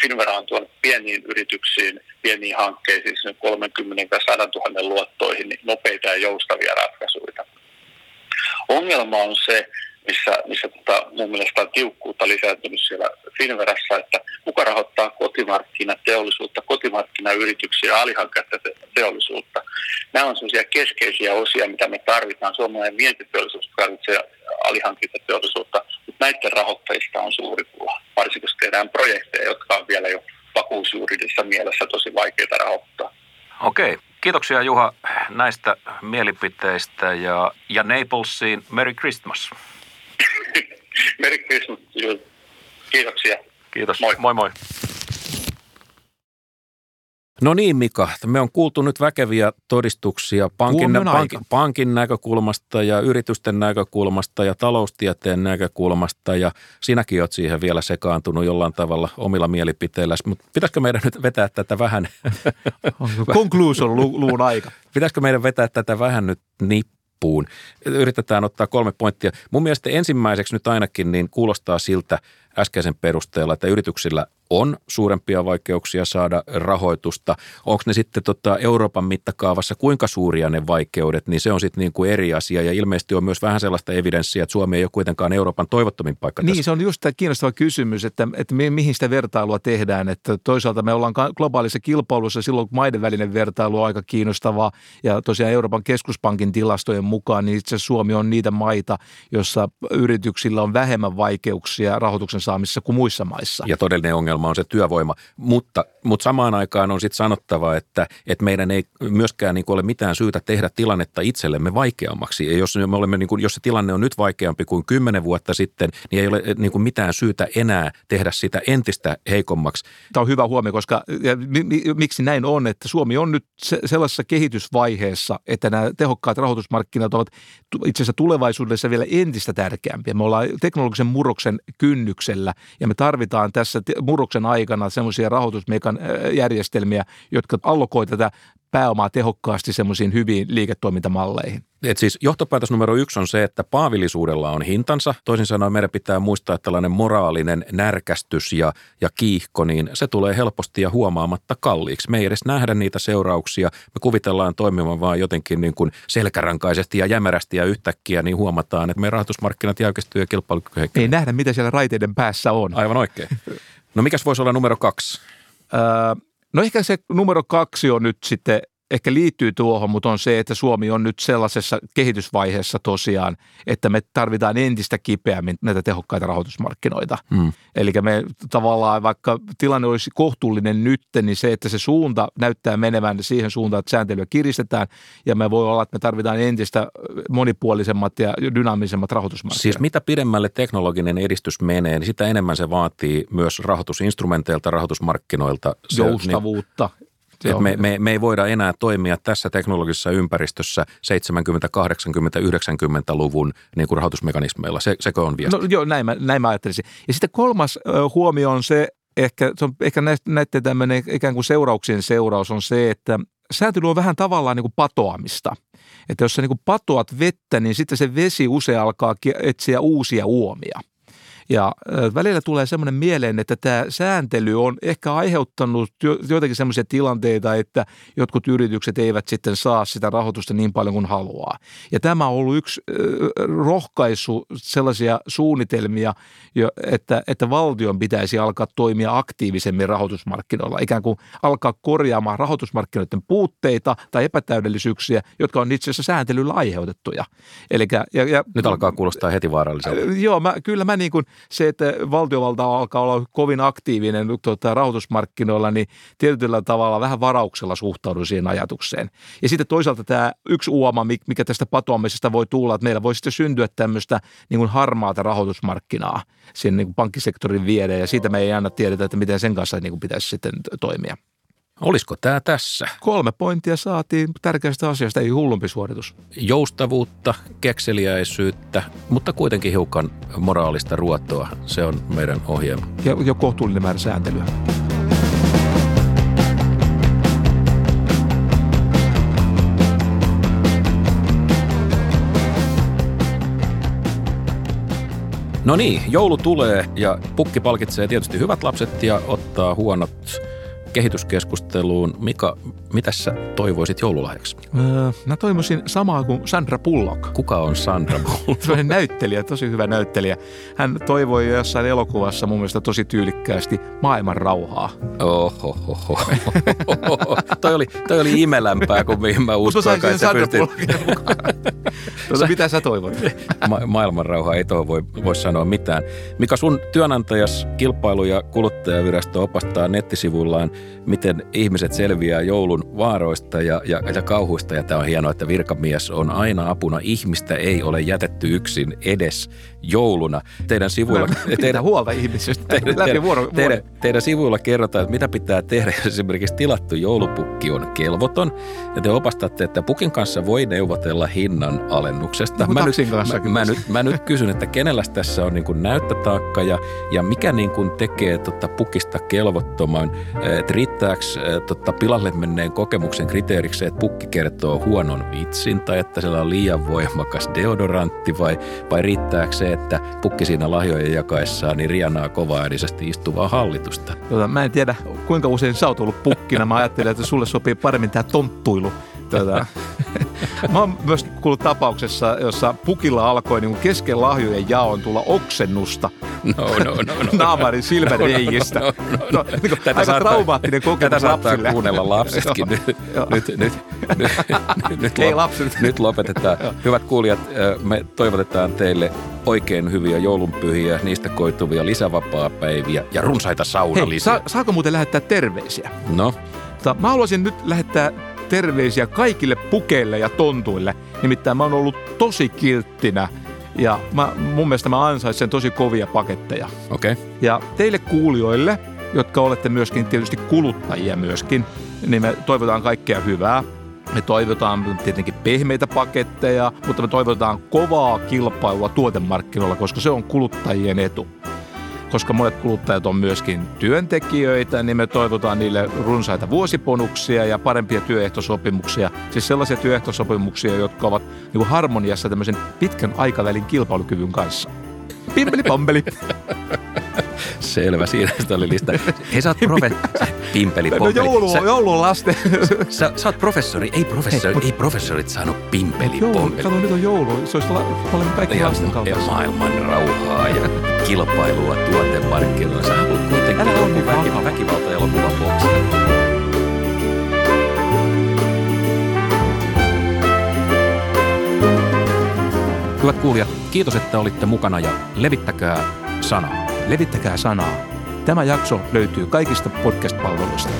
Finvera on tuonut pieniin yrityksiin, pieniin hankkeisiin, 30 100 000 luottoihin, niin nopeita ja joustavia ratkaisuja. Ongelma on se, missä, missä tota, mun mielestä on tiukkuutta lisääntynyt siellä Finverassa, että kuka rahoittaa kotimarkkinateollisuutta, kotimarkkinayrityksiä ja teollisuutta. Nämä on sellaisia keskeisiä osia, mitä me tarvitaan. Suomalainen vientiteollisuus tarvitsee alihankintateollisuutta, mutta näiden rahoittajista on suuri pula, varsinkin jos tehdään projekteja, jotka on vielä jo vakuusjuridisessa mielessä tosi vaikeita rahoittaa. Okei, kiitoksia Juha näistä mielipiteistä ja, ja Naplesiin Merry Christmas. *laughs* Merry Christmas. Kiitoksia. Kiitos. Moi moi. moi. No niin Mika, me on kuultu nyt väkeviä todistuksia pankin, pankin, pankin näkökulmasta ja yritysten näkökulmasta ja taloustieteen näkökulmasta ja sinäkin olet siihen vielä sekaantunut jollain tavalla omilla mielipiteillä. Mutta pitäisikö meidän nyt vetää tätä vähän? *laughs* Conclusion luun aika. *laughs* Pitäisikö meidän vetää tätä vähän nyt nippuun? Yritetään ottaa kolme pointtia. Mun mielestä ensimmäiseksi nyt ainakin niin kuulostaa siltä äskeisen perusteella, että yrityksillä on suurempia vaikeuksia saada rahoitusta. Onko ne sitten tota Euroopan mittakaavassa kuinka suuria ne vaikeudet, niin se on sitten niin kuin eri asia. Ja ilmeisesti on myös vähän sellaista evidenssiä, että Suomi ei ole kuitenkaan Euroopan toivottomin paikka Niin, tässä. se on just tämä kiinnostava kysymys, että, että mihin sitä vertailua tehdään. Että toisaalta me ollaan globaalissa kilpailussa silloin, kun maiden välinen vertailu on aika kiinnostavaa. Ja tosiaan Euroopan keskuspankin tilastojen mukaan, niin itse Suomi on niitä maita, jossa yrityksillä on vähemmän vaikeuksia rahoituksen saamisessa kuin muissa maissa. Ja todellinen ongelma ongelma on se työvoima, mutta, mutta samaan aikaan on sitten sanottava, että, että meidän ei myöskään niin ole mitään syytä tehdä tilannetta itsellemme vaikeammaksi. Ja jos, me olemme, niin kuin, jos se tilanne on nyt vaikeampi kuin kymmenen vuotta sitten, niin ei ole niin kuin mitään syytä enää tehdä sitä entistä heikommaksi. Tämä on hyvä huomio, koska miksi näin on, että Suomi on nyt sellaisessa kehitysvaiheessa, että nämä tehokkaat rahoitusmarkkinat ovat itse asiassa tulevaisuudessa vielä entistä tärkeämpiä. Me ollaan teknologisen murroksen kynnyksellä ja me tarvitaan tässä murroksen murroksen aikana semmoisia rahoitusjärjestelmiä, jotka allokoi tätä pääomaa tehokkaasti semmoisiin hyviin liiketoimintamalleihin. Et siis johtopäätös numero yksi on se, että paavillisuudella on hintansa. Toisin sanoen meidän pitää muistaa, että tällainen moraalinen närkästys ja, ja kiihko, niin se tulee helposti ja huomaamatta kalliiksi. Me ei edes nähdä niitä seurauksia. Me kuvitellaan toimivan vaan jotenkin niin kuin selkärankaisesti ja jämerästi ja yhtäkkiä, niin huomataan, että meidän rahoitusmarkkinat jäykistyy ja kilpailukyky Ei nähdä, mitä siellä raiteiden päässä on. Aivan oikein. *laughs* No mikäs voisi olla numero kaksi? Öö, no ehkä se numero kaksi on nyt sitten ehkä liittyy tuohon, mutta on se, että Suomi on nyt sellaisessa kehitysvaiheessa tosiaan, että me tarvitaan entistä kipeämmin näitä tehokkaita rahoitusmarkkinoita. Hmm. Eli me tavallaan, vaikka tilanne olisi kohtuullinen nyt, niin se, että se suunta näyttää menevän siihen suuntaan, että sääntelyä kiristetään, ja me voi olla, että me tarvitaan entistä monipuolisemmat ja dynaamisemmat rahoitusmarkkinat. Siis mitä pidemmälle teknologinen edistys menee, niin sitä enemmän se vaatii myös rahoitusinstrumenteilta, rahoitusmarkkinoilta. Se, Joustavuutta. Niin, et me, me, me ei voida enää toimia tässä teknologisessa ympäristössä 70, 80, 90-luvun niin kuin rahoitusmekanismeilla. Se, sekö on viesti? No, joo, näin mä, näin mä ajattelisin. Ja sitten kolmas ö, huomio on se, ehkä, se on ehkä näiden tämmöinen ikään kuin seurauksien seuraus on se, että sääntely on vähän tavallaan niin kuin patoamista. Että jos sä niin kuin patoat vettä, niin sitten se vesi usein alkaa etsiä uusia uomia – ja välillä tulee semmoinen mieleen, että tämä sääntely on ehkä aiheuttanut joitakin semmoisia tilanteita, että jotkut yritykset eivät sitten saa sitä rahoitusta niin paljon kuin haluaa. Ja tämä on ollut yksi rohkaisu sellaisia suunnitelmia, että, että valtion pitäisi alkaa toimia aktiivisemmin rahoitusmarkkinoilla, ikään kuin alkaa korjaamaan rahoitusmarkkinoiden puutteita tai epätäydellisyyksiä, jotka on itse asiassa sääntelyllä aiheutettuja. Elikkä, ja, ja, Nyt alkaa kuulostaa heti vaaralliselta. Joo, mä, kyllä mä niin kuin se, että valtiovalta alkaa olla kovin aktiivinen tuota, rahoitusmarkkinoilla, niin tietyllä tavalla vähän varauksella suhtaudun siihen ajatukseen. Ja sitten toisaalta tämä yksi uoma, mikä tästä patoamisesta voi tulla, että meillä voi sitten syntyä tämmöistä niin kuin harmaata rahoitusmarkkinaa sen niin pankkisektorin viereen, ja siitä me ei aina tiedetä, että miten sen kanssa niin kuin pitäisi sitten toimia. Olisiko tämä tässä? Kolme pointtia saatiin tärkeästä asiasta, ei hullumpi suoritus. Joustavuutta, kekseliäisyyttä, mutta kuitenkin hiukan moraalista ruottoa. Se on meidän ohjelma. Ja jo kohtuullinen määrä sääntelyä. No niin, joulu tulee ja pukki palkitsee tietysti hyvät lapset ja ottaa huonot kehityskeskusteluun. Mika, mitä sä toivoisit joululahjaksi? Öö, mä toivoisin samaa kuin Sandra Bullock. Kuka on Sandra Bullock? Sellainen näyttelijä, tosi hyvä näyttelijä. Hän toivoi jossain elokuvassa mun mielestä tosi tyylikkäästi maailman rauhaa. Oho, oho, oho. toi, oli, toi oli imelämpää kuin mihin mä Mutta sain siihen Sandra mukaan. Tuota, mitä sä toivot? Ma- maailmanrauha ei tuohon voi, voi sanoa mitään. Mikä sun työnantajas kilpailu- ja kuluttajavirasto opastaa nettisivuillaan, miten ihmiset selviää joulun vaaroista ja, ja, ja kauhuista. Ja tämä on hienoa, että virkamies on aina apuna. Ihmistä ei ole jätetty yksin edes jouluna. Teidän sivuilla... *laughs* Teidän, huolta ihmisistä *laughs* teidän, läpi vuoro, teidän, vuoro. teidän sivuilla kerrotaan, että mitä pitää tehdä, jos esimerkiksi tilattu joulupukki on kelvoton. Ja te opastatte, että pukin kanssa voi neuvotella hinnan alennuksesta. Mä, nyt, mä, mä, nyt, mä nyt kysyn, että kenellä tässä on niin kuin näyttötaakka ja, ja mikä niin kuin tekee tota pukista kelvottoman? Että riittääkö tota pilalle menneen kokemuksen kriteeriksi että pukki kertoo huonon vitsin tai että sillä on liian voimakas deodorantti vai, vai riittääkö se, että pukki siinä lahjojen jakaessaan niin rienaa kovaäänisesti istuvaa hallitusta? Tuota, mä en tiedä, kuinka usein sä oot ollut pukkina. Mä ajattelin, että sulle sopii paremmin tämä tonttuilu. Tuota, *laughs* mä oon myös kuullut tapauksessa, jossa pukilla alkoi niin kesken lahjojen jaon tulla oksennusta No, no, no, no. naamarin silmäreijistä. No, no, no, no. No, niin kuin aika saattaa- traumaattinen kokemus Tätä saattaa lapsille. kuunnella lapsetkin. Nyt, nyt, nyt, nyt, nyt, Ei lapset. nyt lopetetaan. Hyvät kuulijat, me toivotetaan teille oikein hyviä joulunpyhiä, niistä koituvia lisävapaa-päiviä ja runsaita Hei, saunalisiä. sa- saako muuten lähettää terveisiä? No, Mutta mä haluaisin nyt lähettää terveisiä kaikille pukeille ja tontuille. Nimittäin mä oon ollut tosi kilttinä ja mä, mun mielestä mä ansaitsen tosi kovia paketteja. okei. Okay. Ja teille kuulijoille, jotka olette myöskin tietysti kuluttajia myöskin, niin me toivotaan kaikkea hyvää. Me toivotaan tietenkin pehmeitä paketteja, mutta me toivotaan kovaa kilpailua tuotemarkkinoilla, koska se on kuluttajien etu. Koska monet kuluttajat on myöskin työntekijöitä, niin me toivotaan niille runsaita vuosiponuksia ja parempia työehtosopimuksia. Siis sellaisia työehtosopimuksia, jotka ovat niin harmoniassa tämmöisen pitkän aikavälin kilpailukyvyn kanssa. Pimpeli pompeli. *laughs* Selvä, siinä sitä oli lista. Hei, sä oot profe... *laughs* Pimpeli, No pompeli. joulu, Sä, joulu on lasten. *laughs* sä, sä oot professori, ei professori, Hei, ei professorit saanut pimpeli, Joulu, pompeli. kato nyt on joulu. Se olisi la, paljon kaikki Ja, lasten ja kaltaisia. maailman rauhaa ja kilpailua tuotemarkkinoilla. Sä haluat kuitenkin Älä ole jonkun niin väki, Hyvät kuulijat, kiitos, että olitte mukana ja levittäkää sanaa. Levittäkää sanaa. Tämä jakso löytyy kaikista podcast-palveluista.